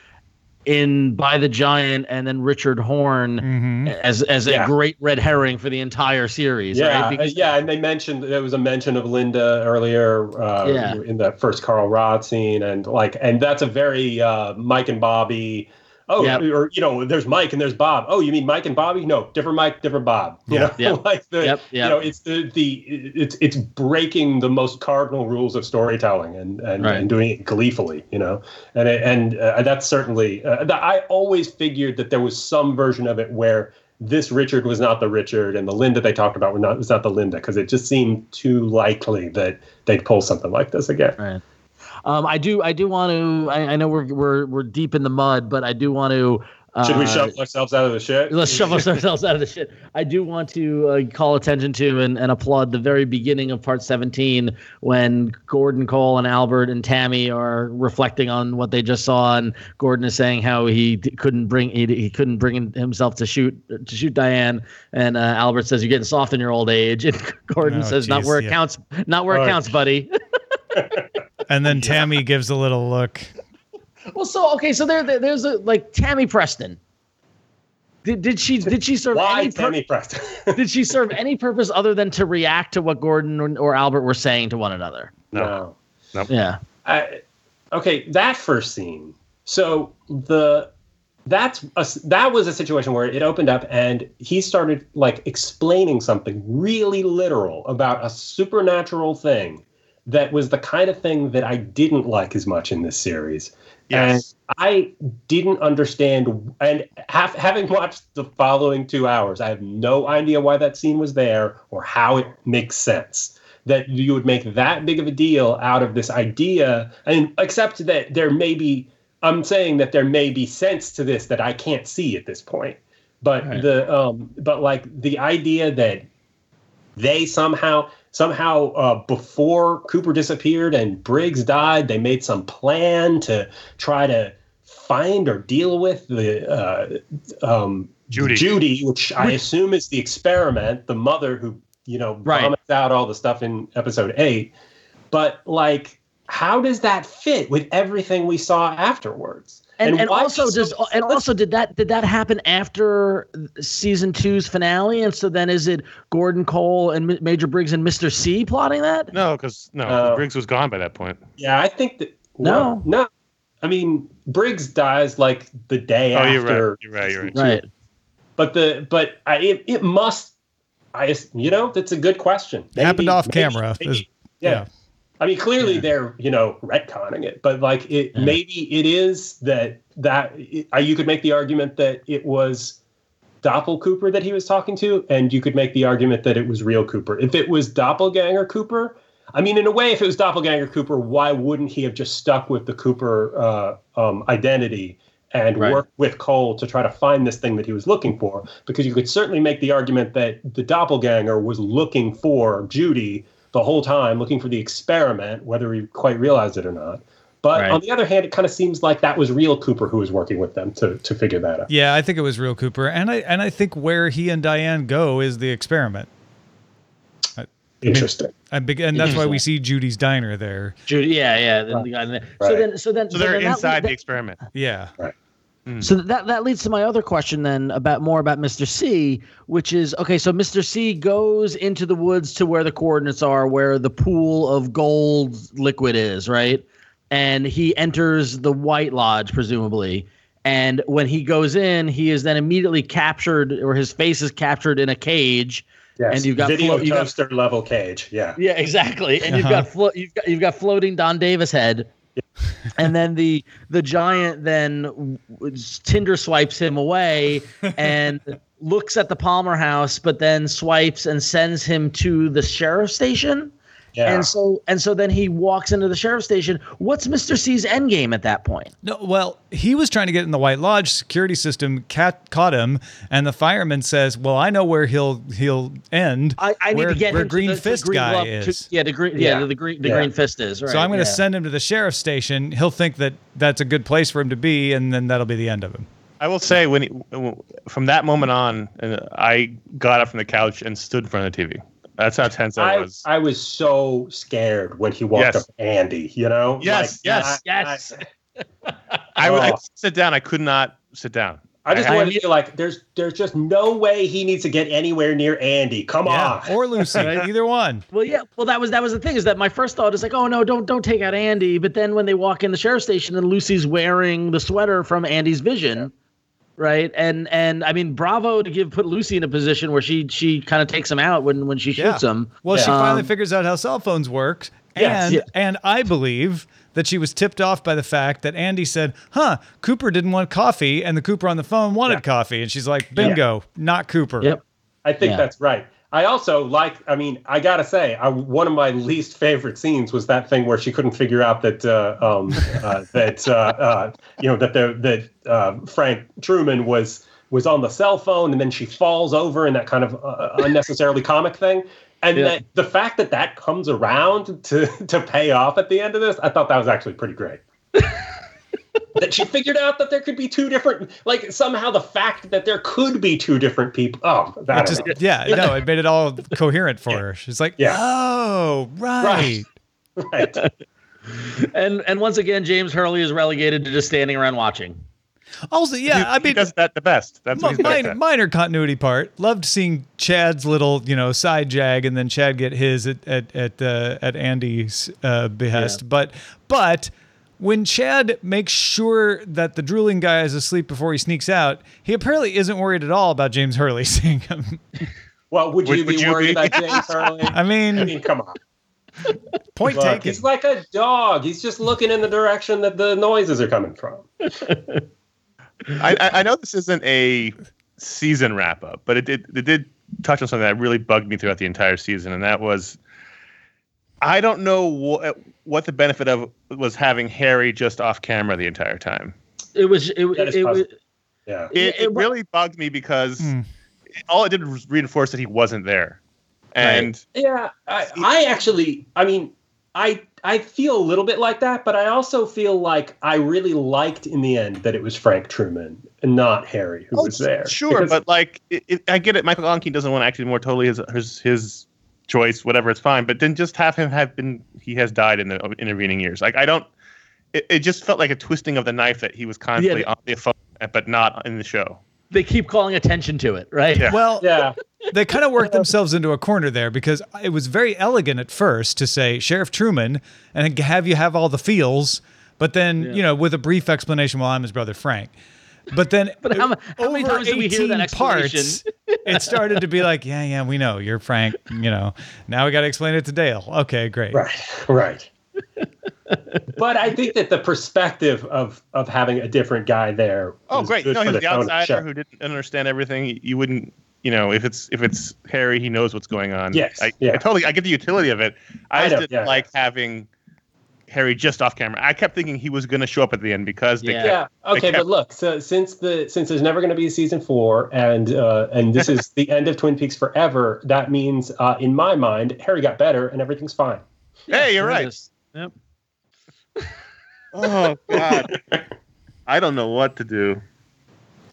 in by the giant and then richard horne mm-hmm. as as yeah. a great red herring for the entire series yeah right? because, yeah and they mentioned there was a mention of linda earlier uh, yeah. in that first carl rodd scene and like and that's a very uh, mike and bobby Oh, yep. or you know, there's Mike and there's Bob. Oh, you mean Mike and Bobby? No, different Mike, different Bob. You yeah, know, like the yep, yep. you know, it's the the it's it's breaking the most cardinal rules of storytelling and and, right. and doing it gleefully. You know, and and uh, that's certainly uh, I always figured that there was some version of it where this Richard was not the Richard and the Linda they talked about was not was not the Linda because it just seemed too likely that they'd pull something like this again. Right. Um, I do. I do want to. I, I, know we're we're we're deep in the mud, but I do want to. Uh, Should we shove ourselves out of the shit? Let's shove ourselves out of the shit. I do want to uh, call attention to and, and applaud the very beginning of part 17 when Gordon Cole and Albert and Tammy are reflecting on what they just saw, and Gordon is saying how he d- couldn't bring he, he couldn't bring himself to shoot to shoot Diane, and uh, Albert says you're getting soft in your old age, and Gordon oh, says geez, not where yeah. it counts, not where oh, it counts, buddy. and then Tammy gives a little look. Well, so okay, so there, there there's a like Tammy Preston. Did, did she did she serve Why any Tammy Preston? did she serve any purpose other than to react to what Gordon or, or Albert were saying to one another? No. no. Yeah. I, okay, that first scene So the that's a, that was a situation where it opened up and he started like explaining something really literal about a supernatural thing that was the kind of thing that I didn't like as much in this series. Yes. And I didn't understand. And have, having watched the following two hours, I have no idea why that scene was there or how it makes sense that you would make that big of a deal out of this idea. And except that there may be, I'm saying that there may be sense to this that I can't see at this point. But right. the um, but like the idea that they somehow somehow uh, before Cooper disappeared and Briggs died, they made some plan to try to find or deal with the uh, um, Judy. Judy, which I assume is the experiment, the mother who you know right. vomits out all the stuff in episode eight. But like, how does that fit with everything we saw afterwards? And, and, and also does and also did that did that happen after season two's finale? And so then is it Gordon Cole and Major Briggs and Mister C plotting that? No, because no, uh, Briggs was gone by that point. Yeah, I think that well, no, no. I mean, Briggs dies like the day oh, after. You're right. You're right. You're right. right. But the but I, it, it must. I you know that's a good question. Maybe, it happened off maybe, camera. Maybe, yeah. yeah. I mean, clearly yeah. they're you know retconning it, but like it yeah. maybe it is that that it, you could make the argument that it was Doppel Cooper that he was talking to, and you could make the argument that it was real Cooper. If it was Doppelganger Cooper, I mean, in a way, if it was Doppelganger Cooper, why wouldn't he have just stuck with the Cooper uh, um, identity and right. work with Cole to try to find this thing that he was looking for? Because you could certainly make the argument that the Doppelganger was looking for Judy the whole time, looking for the experiment, whether he quite realized it or not. But right. on the other hand, it kind of seems like that was real Cooper who was working with them to, to figure that out. Yeah, I think it was real Cooper, and I and I think where he and Diane go is the experiment. Interesting. I mean, and that's why we see Judy's diner there. Judy, yeah, yeah. Right. So then, so then, so they're so then inside that, the experiment. Yeah. Right. Mm. So that that leads to my other question then about more about Mr. C, which is okay. So Mr. C goes into the woods to where the coordinates are, where the pool of gold liquid is, right? And he enters the White Lodge, presumably. And when he goes in, he is then immediately captured, or his face is captured in a cage. Yes. And you've got video flo- toaster got, level cage. Yeah. Yeah, exactly. And uh-huh. you've got flo- you've got you've got floating Don Davis head and then the the giant then Tinder swipes him away and looks at the Palmer house, but then swipes and sends him to the sheriff station. Yeah. And so and so then he walks into the sheriff station. What's Mr. C's end game at that point? No, well, he was trying to get in the White Lodge security system. Cat caught him, and the fireman says, "Well, I know where he'll he'll end. I, I need where, to get where him Green to the, Fist green guy is. To, yeah, the green yeah, yeah the, green the yeah. green fist is. Right, so I'm going to yeah. send him to the sheriff station. He'll think that that's a good place for him to be, and then that'll be the end of him." I will say when he, from that moment on, I got up from the couch and stood in front of the TV. That's how tense I, I was. I was so scared when he walked yes. up to Andy, you know? Yes, like, yes, I, yes. I, I, oh. I, sit down. I could not sit down. I just wanted to feel like there's there's just no way he needs to get anywhere near Andy. Come yeah, on. Or Lucy. either one. Well, yeah. Well, that was that was the thing, is that my first thought is like, oh no, don't don't take out Andy. But then when they walk in the sheriff station and Lucy's wearing the sweater from Andy's vision. Yeah right? And and I mean, bravo to give put Lucy in a position where she she kind of takes him out when when she shoots yeah. him. Well, yeah. she finally um, figures out how cell phones work, and yes, and I believe that she was tipped off by the fact that Andy said, "Huh, Cooper didn't want coffee," and the Cooper on the phone wanted yeah. coffee, and she's like, "Bingo, not Cooper." Yep, I think that's right. I also like. I mean, I gotta say, I, one of my least favorite scenes was that thing where she couldn't figure out that uh, um, uh, that uh, uh you know that the that uh, Frank Truman was was on the cell phone, and then she falls over in that kind of uh, unnecessarily comic thing. And yeah. that, the fact that that comes around to to pay off at the end of this, I thought that was actually pretty great. that she figured out that there could be two different like somehow the fact that there could be two different people oh that just, yeah no it made it all coherent for yeah. her she's like yeah. oh right right, right. and and once again james hurley is relegated to just standing around watching also, yeah, he, I mean, he does that the best. That's what minor, minor continuity part. Loved seeing Chad's little, you know, side jag, and then Chad get his at at at, uh, at Andy's uh, behest. Yeah. But but when Chad makes sure that the drooling guy is asleep before he sneaks out, he apparently isn't worried at all about James Hurley seeing him. Well, would you would, be would you worried be? about James Hurley? I mean, I mean, come on. Point Look, taken. He's like a dog. He's just looking in the direction that the noises are coming from. I, I know this isn't a season wrap up, but it did it did touch on something that really bugged me throughout the entire season, and that was I don't know what what the benefit of was having Harry just off camera the entire time. It was it, it, it was yeah. It, it, really bugged me because mm. all it did was reinforce that he wasn't there. And right. yeah, I, I actually, I mean, I I feel a little bit like that, but I also feel like I really liked in the end that it was Frank Truman and not Harry who oh, was there. Sure, because, but like it, it, I get it. Michael Ontkean doesn't want to actually more totally his his his choice, whatever. It's fine, but then just have him have been he has died in the uh, intervening years. Like I don't. It, it just felt like a twisting of the knife that he was constantly yeah. on the phone, but not in the show. They keep calling attention to it, right? Yeah. Well, yeah. they kind of worked themselves into a corner there because it was very elegant at first to say Sheriff Truman and have you have all the feels, but then yeah. you know with a brief explanation, well, I'm his brother Frank. But then, but how, how many times did we hear that parts, it started to be like, yeah, yeah, we know you're Frank. You know, now we got to explain it to Dale. Okay, great. Right, right. but I think that the perspective of of having a different guy there. Oh, great! No, he's the, the outsider who didn't understand everything. You wouldn't, you know, if it's if it's Harry, he knows what's going on. Yes, I, yeah. I totally, I get the utility of it. I, I just didn't yeah, like having Harry just off camera. I kept thinking he was going to show up at the end because they yeah. Kept, yeah. Okay, kept... but look, so since the since there's never going to be a season four, and uh, and this is the end of Twin Peaks forever, that means uh, in my mind, Harry got better and everything's fine. Hey, you're right. Yep. oh God, I don't know what to do.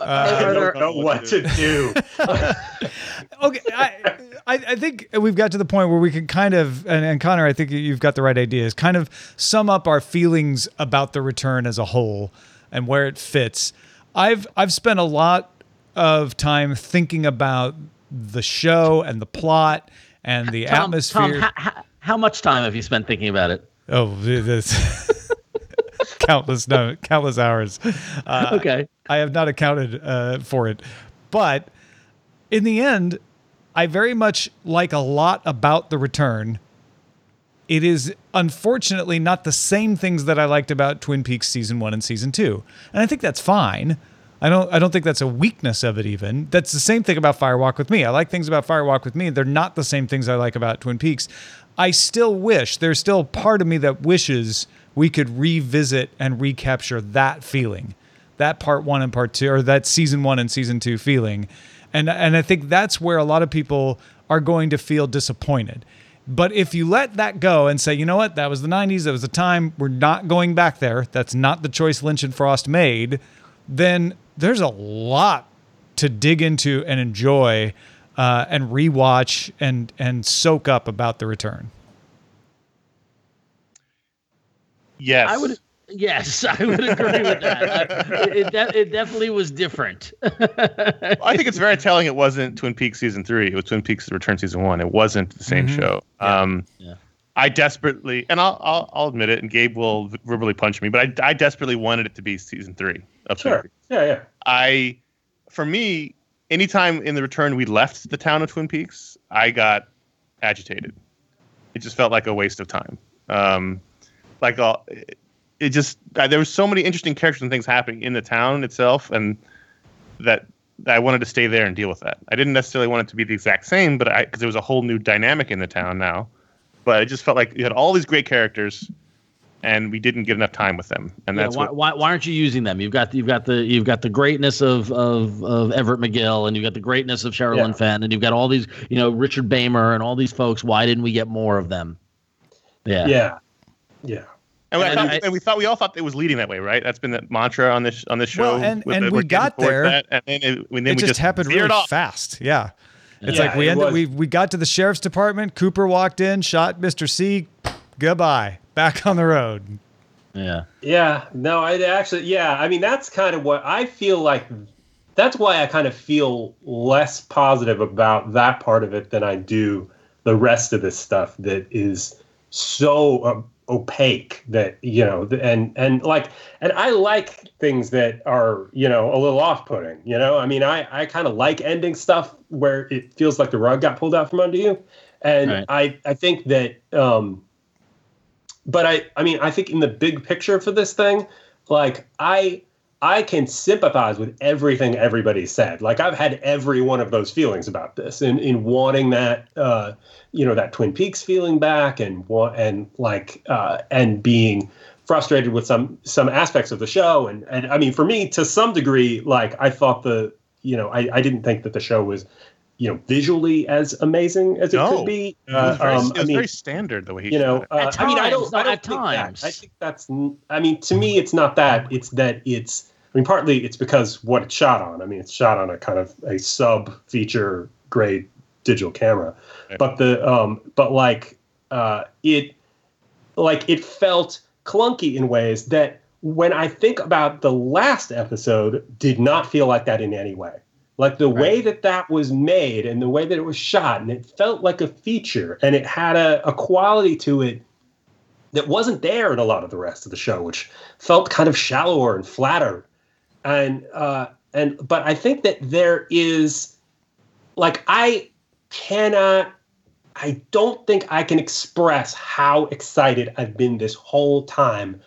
Uh, I don't know what to do. okay, I, I, think we've got to the point where we can kind of, and, and, Connor, I think you've got the right ideas, kind of sum up our feelings about the return as a whole and where it fits. I've I've spent a lot of time thinking about the show and the plot and the Tom, atmosphere. Tom, how, how much time have you spent thinking about it? Oh, this. countless no countless hours. Uh, okay, I have not accounted uh, for it, but in the end, I very much like a lot about the return. It is unfortunately not the same things that I liked about Twin Peaks season one and season two, and I think that's fine. I don't I don't think that's a weakness of it even. That's the same thing about Firewalk with Me. I like things about Firewalk with Me. They're not the same things I like about Twin Peaks. I still wish there's still part of me that wishes we could revisit and recapture that feeling, that part one and part two, or that season one and season two feeling. And, and I think that's where a lot of people are going to feel disappointed. But if you let that go and say, you know what, that was the 90s, that was the time, we're not going back there, that's not the choice Lynch and Frost made, then there's a lot to dig into and enjoy uh, and rewatch and and soak up about the return. Yes. I would. Yes, I would agree with that. it, it, it, definitely was different. I think it's very telling. It wasn't Twin Peaks season three. It was Twin Peaks Return season one. It wasn't the same mm-hmm. show. Yeah. Um, yeah. I desperately, and I'll, I'll, I'll admit it, and Gabe will verbally punch me, but I, I desperately wanted it to be season three of sure. Twin Peaks. Yeah, yeah. I, for me, anytime in the return we left the town of Twin Peaks, I got agitated. It just felt like a waste of time. Um, like uh, it just uh, there was so many interesting characters and things happening in the town itself, and that, that I wanted to stay there and deal with that. I didn't necessarily want it to be the exact same, but I because there was a whole new dynamic in the town now. But it just felt like you had all these great characters, and we didn't get enough time with them. And that's why, what, why, why aren't you using them? You've got you've got the you've got the greatness of of, of Everett McGill, and you've got the greatness of Sherilyn yeah. Fenn, and you've got all these you know Richard Beymer and all these folks. Why didn't we get more of them? Yeah. Yeah. Yeah. And, we, and, thought, I, and we thought we all thought it was leading that way, right? That's been the mantra on this on this show. Well, and, and the, we got there, that, and then it, and then it we just, just happened really off. fast. Yeah, it's yeah, like we it ended. We we got to the sheriff's department. Cooper walked in, shot Mister C. Goodbye. Back on the road. Yeah. Yeah. No, I actually. Yeah. I mean, that's kind of what I feel like. That's why I kind of feel less positive about that part of it than I do the rest of this stuff that is so uh, opaque that you know and and like and i like things that are you know a little off-putting you know i mean i i kind of like ending stuff where it feels like the rug got pulled out from under you and right. i i think that um but i i mean i think in the big picture for this thing like i I can sympathize with everything everybody said. Like I've had every one of those feelings about this, in in wanting that, uh, you know, that Twin Peaks feeling back, and and like uh, and being frustrated with some some aspects of the show, and and I mean, for me, to some degree, like I thought the, you know, I I didn't think that the show was you know visually as amazing as it no. could be. Uh, it was, very, um, it was I mean, very standard the way he. You know, uh, times, I mean, I don't. I don't at think times. That. I think that's. I mean, to me, it's not that. It's that it's I mean, partly it's because what it's shot on. I mean, it's shot on a kind of a sub feature grade digital camera, but the um, but like uh, it like it felt clunky in ways that when I think about the last episode, did not feel like that in any way. Like the right. way that that was made and the way that it was shot, and it felt like a feature, and it had a, a quality to it that wasn't there in a lot of the rest of the show, which felt kind of shallower and flatter and uh, and but I think that there is like I cannot I don't think I can express how excited I've been this whole time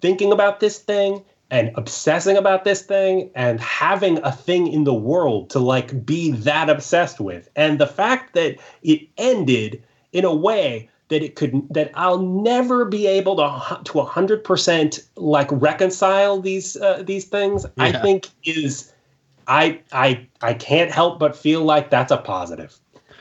thinking about this thing and obsessing about this thing and having a thing in the world to like be that obsessed with. And the fact that it ended in a way that it could that I'll never be able to to hundred percent like reconcile these uh, these things. Yeah. I think is I I I can't help but feel like that's a positive.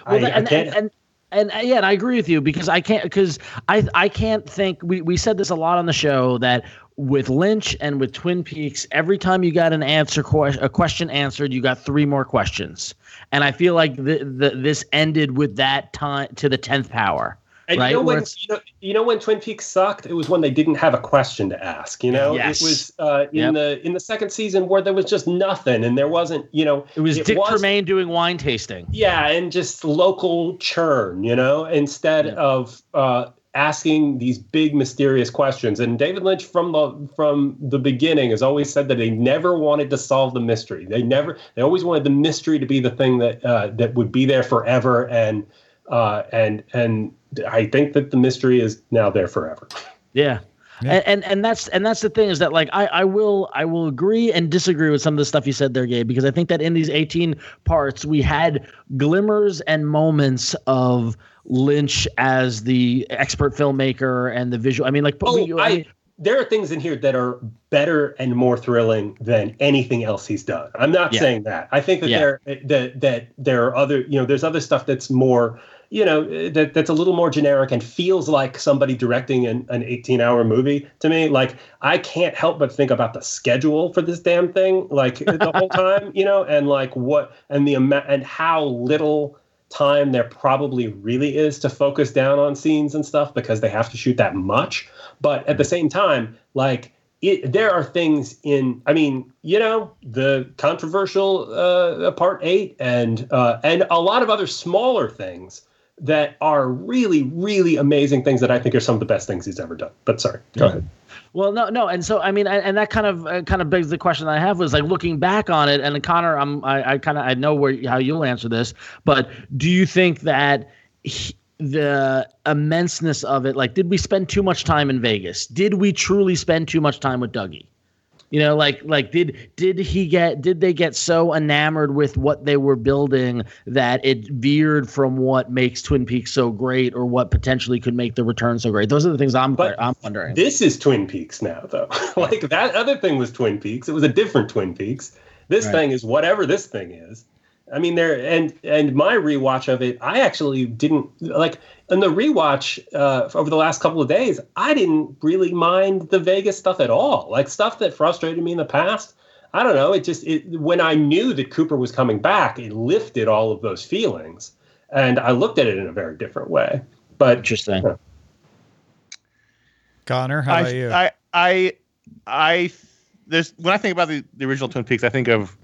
Well, I, and, I and, and, and uh, yeah, and I agree with you because I can't because I I can't think we we said this a lot on the show that with Lynch and with Twin Peaks, every time you got an answer a question answered, you got three more questions, and I feel like the, the this ended with that time to the tenth power. And right? you know when you know, you know when Twin Peaks sucked? It was when they didn't have a question to ask. You know, yes. it was uh, in yep. the in the second season where there was just nothing, and there wasn't. You know, it was it Dick was, Tremayne doing wine tasting. Yeah, and just local churn. You know, instead of uh, asking these big mysterious questions. And David Lynch from the from the beginning has always said that they never wanted to solve the mystery. They never. They always wanted the mystery to be the thing that uh, that would be there forever and uh, and and I think that the mystery is now there forever. Yeah. Yeah. And, and and that's and that's the thing is that like I, I will I will agree and disagree with some of the stuff you said there, Gabe, because I think that in these 18 parts we had glimmers and moments of Lynch as the expert filmmaker and the visual. I mean, like oh, we, I, I there are things in here that are better and more thrilling than anything else he's done. I'm not yeah. saying that. I think that yeah. there that that there are other you know there's other stuff that's more you know that that's a little more generic and feels like somebody directing an, an 18 hour movie to me like i can't help but think about the schedule for this damn thing like the whole time you know and like what and the amount and how little time there probably really is to focus down on scenes and stuff because they have to shoot that much but at the same time like it, there are things in i mean you know the controversial uh, part eight and uh, and a lot of other smaller things that are really, really amazing things that I think are some of the best things he's ever done. But sorry, go ahead. Well, no, no, and so I mean, and that kind of uh, kind of begs the question I have was like looking back on it, and Connor, I'm I, I kind of I know where how you'll answer this, but do you think that he, the immenseness of it, like, did we spend too much time in Vegas? Did we truly spend too much time with Dougie? You know, like like did did he get did they get so enamored with what they were building that it veered from what makes Twin Peaks so great or what potentially could make the return so great? Those are the things I'm but I'm wondering. This is Twin Peaks now though. like that other thing was Twin Peaks. It was a different Twin Peaks. This right. thing is whatever this thing is. I mean, there and and my rewatch of it, I actually didn't like in the rewatch uh, over the last couple of days. I didn't really mind the Vegas stuff at all. Like stuff that frustrated me in the past. I don't know. It just it, when I knew that Cooper was coming back, it lifted all of those feelings, and I looked at it in a very different way. But interesting. Uh, Connor, how I, about you? I I I there's when I think about the, the original Twin Peaks, I think of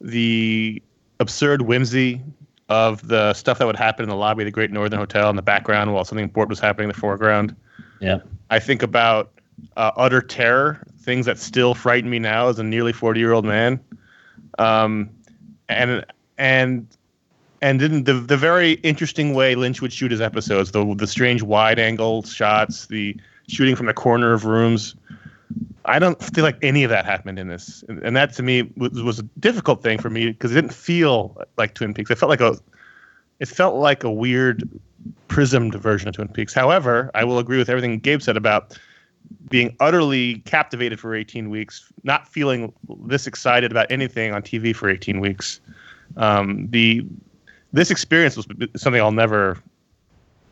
the absurd whimsy of the stuff that would happen in the lobby of the Great Northern Hotel in the background while something important was happening in the foreground. Yeah. I think about uh, utter terror, things that still frighten me now as a nearly 40 year old man. Um, and and and then the the very interesting way Lynch would shoot his episodes, the the strange wide angle shots, the shooting from the corner of rooms. I don't feel like any of that happened in this, and that to me was, was a difficult thing for me because it didn't feel like Twin Peaks. It felt like a, it felt like a weird, prismed version of Twin Peaks. However, I will agree with everything Gabe said about being utterly captivated for 18 weeks, not feeling this excited about anything on TV for 18 weeks. Um, the this experience was something I'll never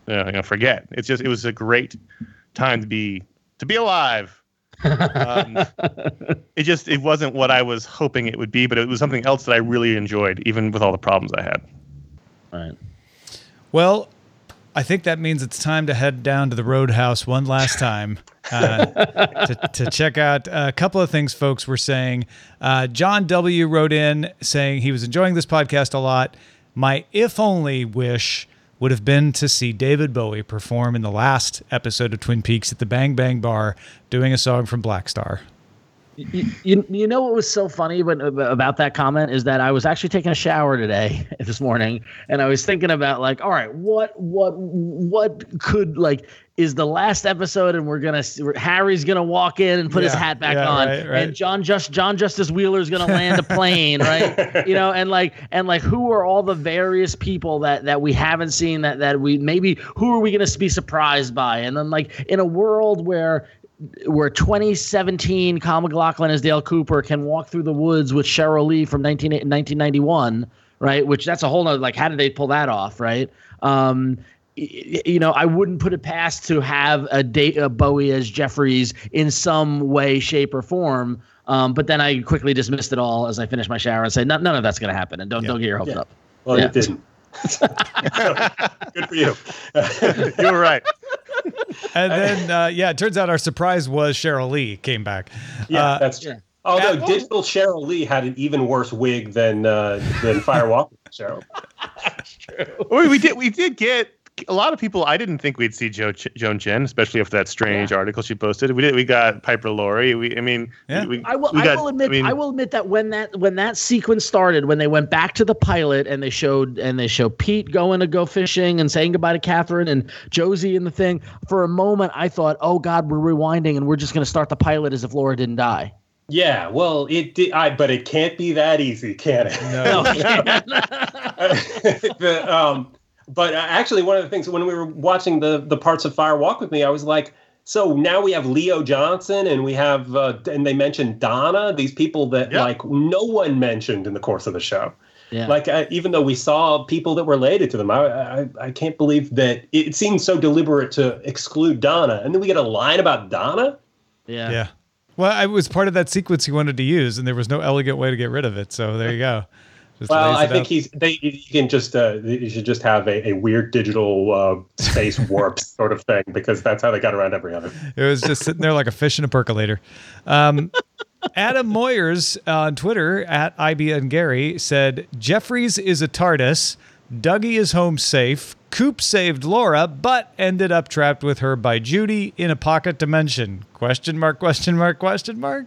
uh, you know forget. It's just it was a great time to be to be alive. Um, it just it wasn't what I was hoping it would be, but it was something else that I really enjoyed, even with all the problems I had. Right. Well, I think that means it's time to head down to the Roadhouse one last time uh, to, to, check out a couple of things folks were saying. Uh, John W. wrote in saying he was enjoying this podcast a lot. My if only wish would have been to see David Bowie perform in the last episode of Twin Peaks at the Bang Bang Bar doing a song from Blackstar. You, you, you know what was so funny when, about that comment is that I was actually taking a shower today this morning and I was thinking about like all right what what what could like is the last episode and we're gonna Harry's gonna walk in and put yeah, his hat back yeah, on right, right. and John just John Justice Wheeler's gonna land a plane right you know and like and like who are all the various people that that we haven't seen that that we maybe who are we gonna be surprised by and then like in a world where where 2017 Kyle MacLachlan as Dale Cooper can walk through the woods with Sheryl Lee from 19, 1991, right? Which that's a whole nother, like, how did they pull that off, right? Um, you know, I wouldn't put it past to have a, date, a Bowie as Jeffries in some way, shape, or form. Um, but then I quickly dismissed it all as I finished my shower and said, none, none of that's going to happen. And don't, yeah. don't get your hopes yeah. up. Well, yeah. it didn't. Good for you. you were right. And then, uh, yeah, it turns out our surprise was Sheryl Lee came back. Yeah, uh, that's true. Although at, digital Sheryl Lee had an even worse wig than uh, than Firewalk Sheryl. That's true. we did we did get a lot of people. I didn't think we'd see Joe Ch- Joan Chen, especially after that strange yeah. article she posted. We did. We got Piper Laurie. We, I mean, yeah. we, I will. We got, I will admit. I, mean, I, will admit that when that when that sequence started, when they went back to the pilot and they showed and they show Pete going to go fishing and saying goodbye to Catherine and Josie and the thing. For a moment, I thought, "Oh God, we're rewinding and we're just going to start the pilot as if Laura didn't die." Yeah, well, it did, I, but it can't be that easy, can it? No. the, um, but uh, actually, one of the things when we were watching the the parts of Fire Walk with Me, I was like, so now we have Leo Johnson and we have uh, and they mentioned Donna, these people that yep. like no one mentioned in the course of the show. Yeah. Like uh, even though we saw people that were related to them, I, I I can't believe that it seems so deliberate to exclude Donna, and then we get a line about Donna. Yeah. Yeah. Well, it was part of that sequence he wanted to use, and there was no elegant way to get rid of it. So there you go. Just well, I think he's. They you can just uh, you should just have a, a weird digital uh, space warp sort of thing because that's how they got around every other. It was just sitting there like a fish in a percolator. Um, Adam Moyers on Twitter at IB and Gary said Jeffries is a TARDIS. Dougie is home safe. Coop saved Laura, but ended up trapped with her by Judy in a pocket dimension. Question mark? Question mark? Question mark?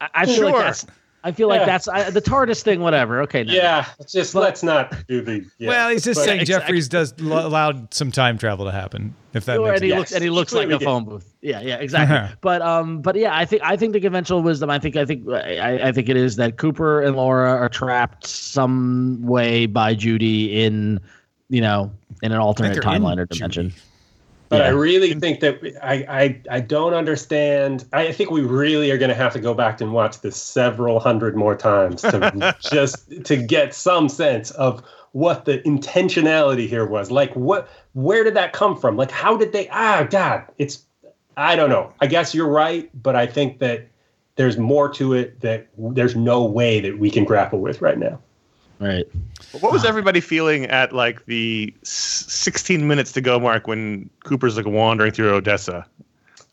I, I feel sure. like that's I feel yeah. like that's I, the TARDIS thing. Whatever. Okay. Yeah. Just but, let's not do the. Yeah. Well, he's just but, saying Jeffries does l- allowed some time travel to happen. If that sure, makes and he sense. looks and he looks like a phone booth. Yeah. Yeah. Exactly. but um. But yeah, I think I think the conventional wisdom. I think I think I, I think it is that Cooper and Laura are trapped some way by Judy in, you know, in an alternate timeline or dimension. Judy. But yeah. I really think that I, I I don't understand. I think we really are going to have to go back and watch this several hundred more times to just to get some sense of what the intentionality here was. Like what where did that come from? Like how did they ah god, it's I don't know. I guess you're right, but I think that there's more to it that there's no way that we can grapple with right now. Right. What was ah. everybody feeling at like the 16 minutes to go mark when Cooper's like wandering through Odessa?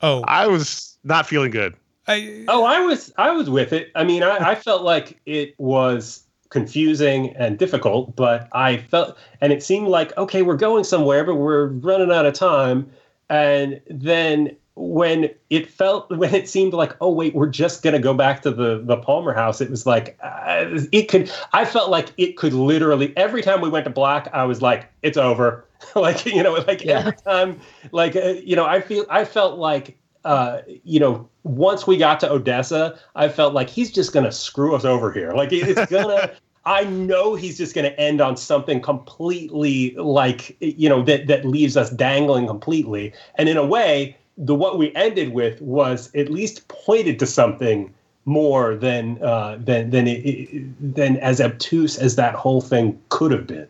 Oh, I was not feeling good. I, oh, I was I was with it. I mean, I, I felt like it was confusing and difficult, but I felt and it seemed like okay, we're going somewhere, but we're running out of time. and then when it felt when it seemed like oh wait we're just going to go back to the the palmer house it was like uh, it could i felt like it could literally every time we went to black i was like it's over like you know like yeah. every time like uh, you know i feel i felt like uh, you know, once we got to Odessa, I felt like he's just going to screw us over here. Like it's going to, I know he's just going to end on something completely like, you know, that, that leaves us dangling completely. And in a way, the what we ended with was at least pointed to something more than uh, than than it, than as obtuse as that whole thing could have been.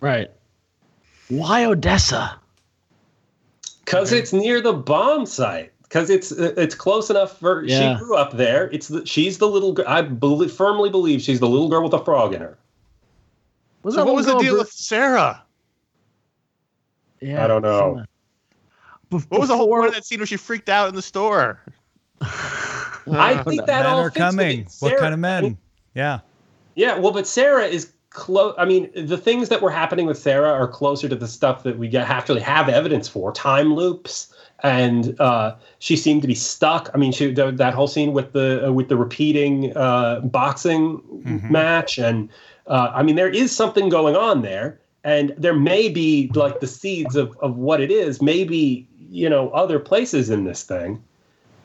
Right. Why Odessa? Because it's near the bomb site because it's it's close enough for yeah. she grew up there. It's the, she's the little girl. I believe, firmly believe she's the little girl with a frog in her. Was so what was the deal with Sarah? Yeah, I don't know. What was the whole point of that scene where she freaked out in the store? I think that men all are coming. What kind of men? yeah. Yeah, well, but Sarah is close. I mean, the things that were happening with Sarah are closer to the stuff that we get, actually have evidence for. Time loops, and uh, she seemed to be stuck. I mean, she the, that whole scene with the uh, with the repeating uh, boxing mm-hmm. match, and uh, I mean, there is something going on there, and there may be like the seeds of of what it is. Maybe you know other places in this thing.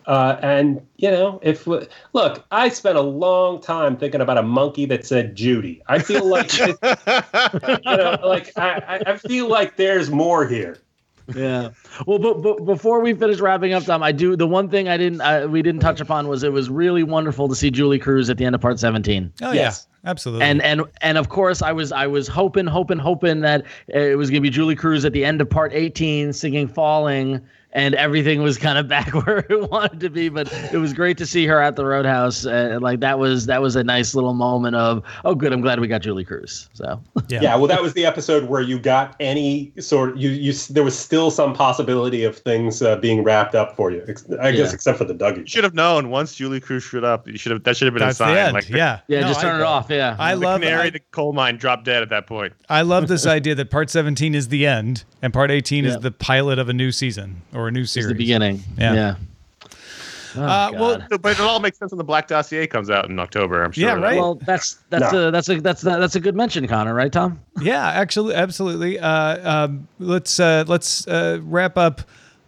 Uh, and you know, if look, I spent a long time thinking about a monkey that said Judy. I feel like, you know, like I, I feel like there's more here yeah. Well, but, but before we finish wrapping up, Tom, I do the one thing I didn't I, we didn't touch upon was it was really wonderful to see Julee Cruise at the end of part seventeen. Oh yes. yeah, absolutely. And and and of course, I was I was hoping, hoping, hoping that it was going to be Julee Cruise at the end of part eighteen singing "Falling." And everything was kind of back where it wanted to be. But it was great to see her at the Roadhouse. Uh, like that was that was a nice little moment of oh, good. I'm glad we got Julee Cruise. So yeah, yeah. Well, that was the episode where you got any sort. Of, you you there was still some possibility of things uh, being wrapped up for you. I guess yeah. except for the Dougie. You should have known once Julee Cruise showed up. You should have that should have been That's a sign. Like yeah, yeah, no, just turn I, it off. Yeah, I the love canary. I, the coal mine dropped dead at that point. I love this idea that part 17 is the end and part 18 is the pilot of a new season or a new series. It's the beginning. Yeah. yeah. Oh, uh, well, but it all makes sense when the Black Dossier comes out in October. I'm sure. Yeah, right. Well, that's that's no. a that's a that's that's a good mention, Conor. Right, Tom? Yeah, actually, absolutely. Uh, um, let's uh, let's uh, wrap up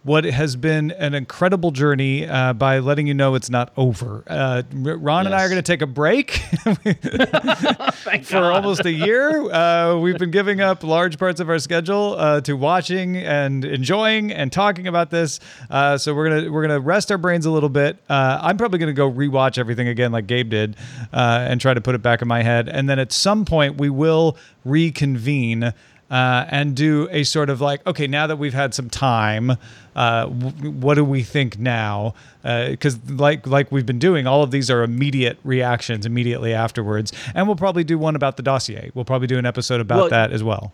what has been an incredible journey uh, by letting you know it's not over. Uh, Ron yes. and I are going to take a break for almost a year. Uh, we've been giving up large parts of our schedule uh, to watching and enjoying and talking about this. Uh, so we're gonna we're gonna rest our brains a little bit. Uh, I'm probably going to go rewatch everything again, like Gabe did, and try to put it back in my head. And then at some point we will reconvene uh, and do a sort of like, okay, now that we've had some time, uh, w- what do we think now? Because uh, like like we've been doing, all of these are immediate reactions immediately afterwards, and we'll probably do one about the dossier. We'll probably do an episode about well, that as well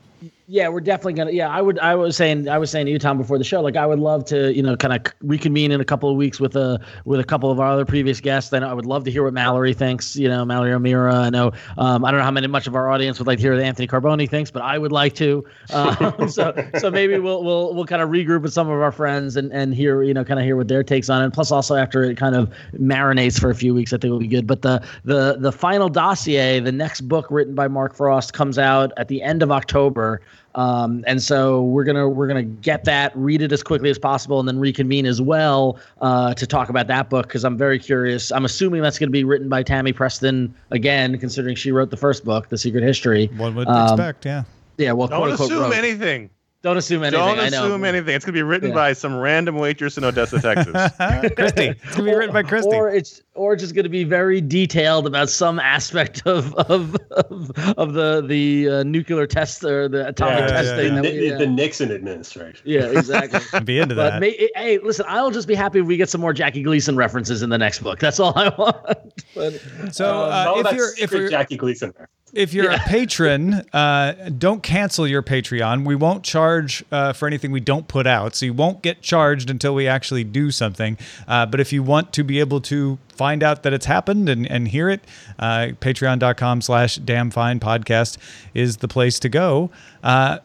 yeah, we're definitely gonna. Yeah, I would. I was saying. I was saying to you, Tom, before the show. Like, I would love to, you know, kind of reconvene in a couple of weeks with a with a couple of our other previous guests. Then I would love to hear what Mallory thinks. You know, Mallory O'Meara. I know. Um, I don't know how many much of our audience would like to hear what Anthony Carboni thinks, but I would like to. Um, so so maybe we'll we'll we'll kind of regroup with some of our friends and and hear you know kind of hear what their takes on it. Plus, also after it kind of marinates for a few weeks, I think it will be good. But the the the final dossier, the next book written by Mark Frost, comes out at the end of October. Um, and so we're gonna we're gonna get that, read it as quickly as possible, and then reconvene as well uh, to talk about that book because I'm very curious. I'm assuming that's going to be written by Tammy Preston again, considering she wrote the first book, The Secret History. One would um, expect, yeah. Yeah, well, don't assume wrote. anything. Don't assume anything. Don't assume anything. It's gonna be written yeah. by some random waitress in Odessa, Texas. Christy. It's gonna be written by Christy. Or it's or just gonna be very detailed about some aspect of of of, of the the uh, nuclear test or the atomic yeah, testing. Yeah, the, the, Nixon administration. Yeah, exactly. I'd be into but that. May, hey, listen, I'll just be happy if we get some more Jackie Gleason references in the next book. That's all I want. But, so uh, um, if you're if you're Jackie Gleason. If you're yeah. a patron, uh, don't cancel your Patreon. We won't charge uh, for anything we don't put out, so you won't get charged until we actually do something. Uh, but if you want to be able to find out that it's happened and, and hear it, uh, patreon.com slash damn fine podcast is the place to go. Uh,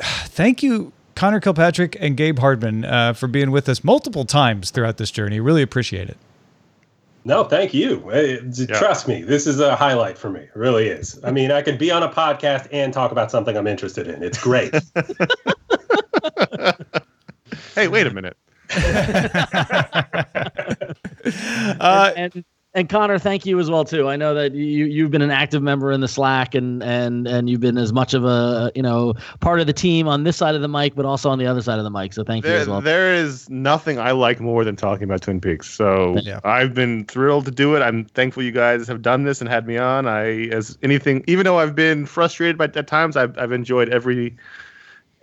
thank you Conor Kilpatrick and Gabe Hardman uh, for being with us multiple times throughout this journey. Really appreciate it. No, thank you. Yeah. Trust me, this is a highlight for me. It really is. I mean, I could be on a podcast and talk about something I'm interested in. It's great. hey, wait a minute. uh, and, and, and Conor, thank you as well too. I know that you you've been an active member in the Slack and and and you've been as much of a you know part of the team on this side of the mic, but also on the other side of the mic. So thank there, you as well. There is nothing I like more than talking about Twin Peaks. So yeah. I've been thrilled to do it. I'm thankful you guys have done this and had me on. I as anything, even though I've been frustrated by at times, I've I've enjoyed every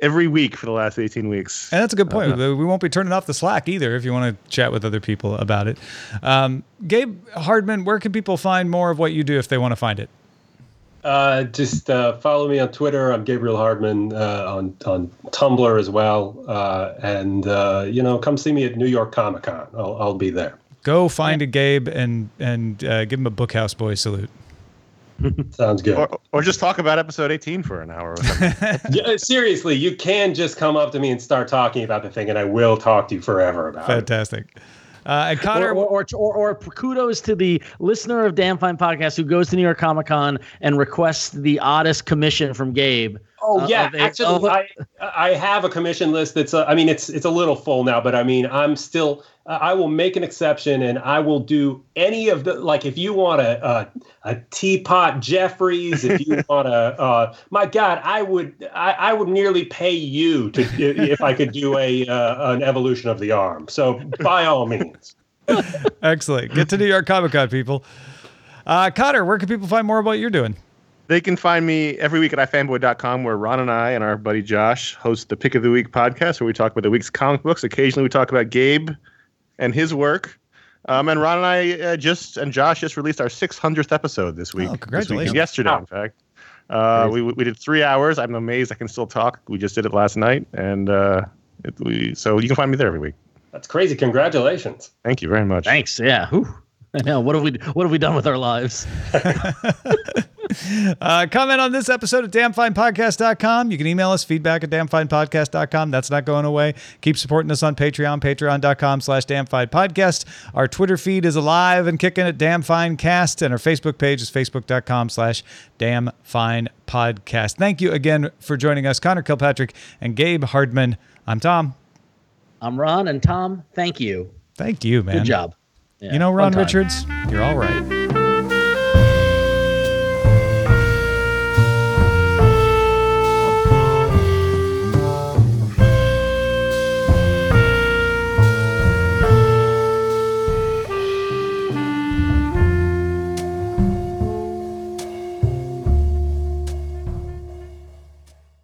every week for the last 18 weeks. And that's a good point. Uh, we won't be turning off the Slack either if you want to chat with other people about it. Um, Gabe Hardman, where can people find more of what you do if they want to find it? Uh, just uh, follow me on Twitter. I'm Gabriel Hardman uh, on on Tumblr as well, uh, and uh, you know, come see me at New York Comic Con. I'll, I'll be there. Go find a Gabe and and uh, give him a Bookhouse Boy salute. Sounds good. Or, or, just talk about episode 18 for an hour. yeah, seriously, you can just come up to me and start talking about the thing, and I will talk to you forever about Fantastic. it. Fantastic. Uh, and Conor, or or, or, or, kudos to the listener of Damn Fine Podcast who goes to New York Comic Con and requests the oddest commission from Gabe. Oh uh, yeah, actually, I I have a commission list that's uh, I mean it's it's a little full now, but I mean I'm still I will make an exception and I will do any of the like if you want a a, a teapot Jeffries, if you want a uh, my God, I would I, I would nearly pay you to if I could do a uh, an evolution of the arm. So by all means. Excellent. Get to New York Comic Con, people. Uh, Conor, where can people find more about what you're doing? They can find me every week at ifanboy.com, where Ron and I and our buddy Josh host the Pick of the Week podcast, where we talk about the week's comic books. Occasionally, we talk about Gabe and his work. Um, and Ron and I uh, just and Josh just released our 600th episode this week. Oh, congratulations! Week, yesterday, in fact. Uh, we we did three hours. I'm amazed I can still talk. We just did it last night, and uh, it, we so you can find me there every week. That's crazy! Congratulations! Thank you very much. Thanks. Yeah. Whew. I know. What have we What have we done with our lives? uh, comment on this episode at damnfinepodcast.com. You can email us feedback at damnfinepodcast.com. That's not going away. Keep supporting us on Patreon, patreon.com slash damnfinepodcast. Our Twitter feed is alive and kicking at damnfinecast, and our Facebook page is facebook.com slash damnfinepodcast. Thank you again for joining us, Conor Kilpatrick and Gabe Hardman. I'm Tom. I'm Ron, and Tom, thank you. Thank you, man. Good job. Yeah, you know, Ron Richards, you're all right.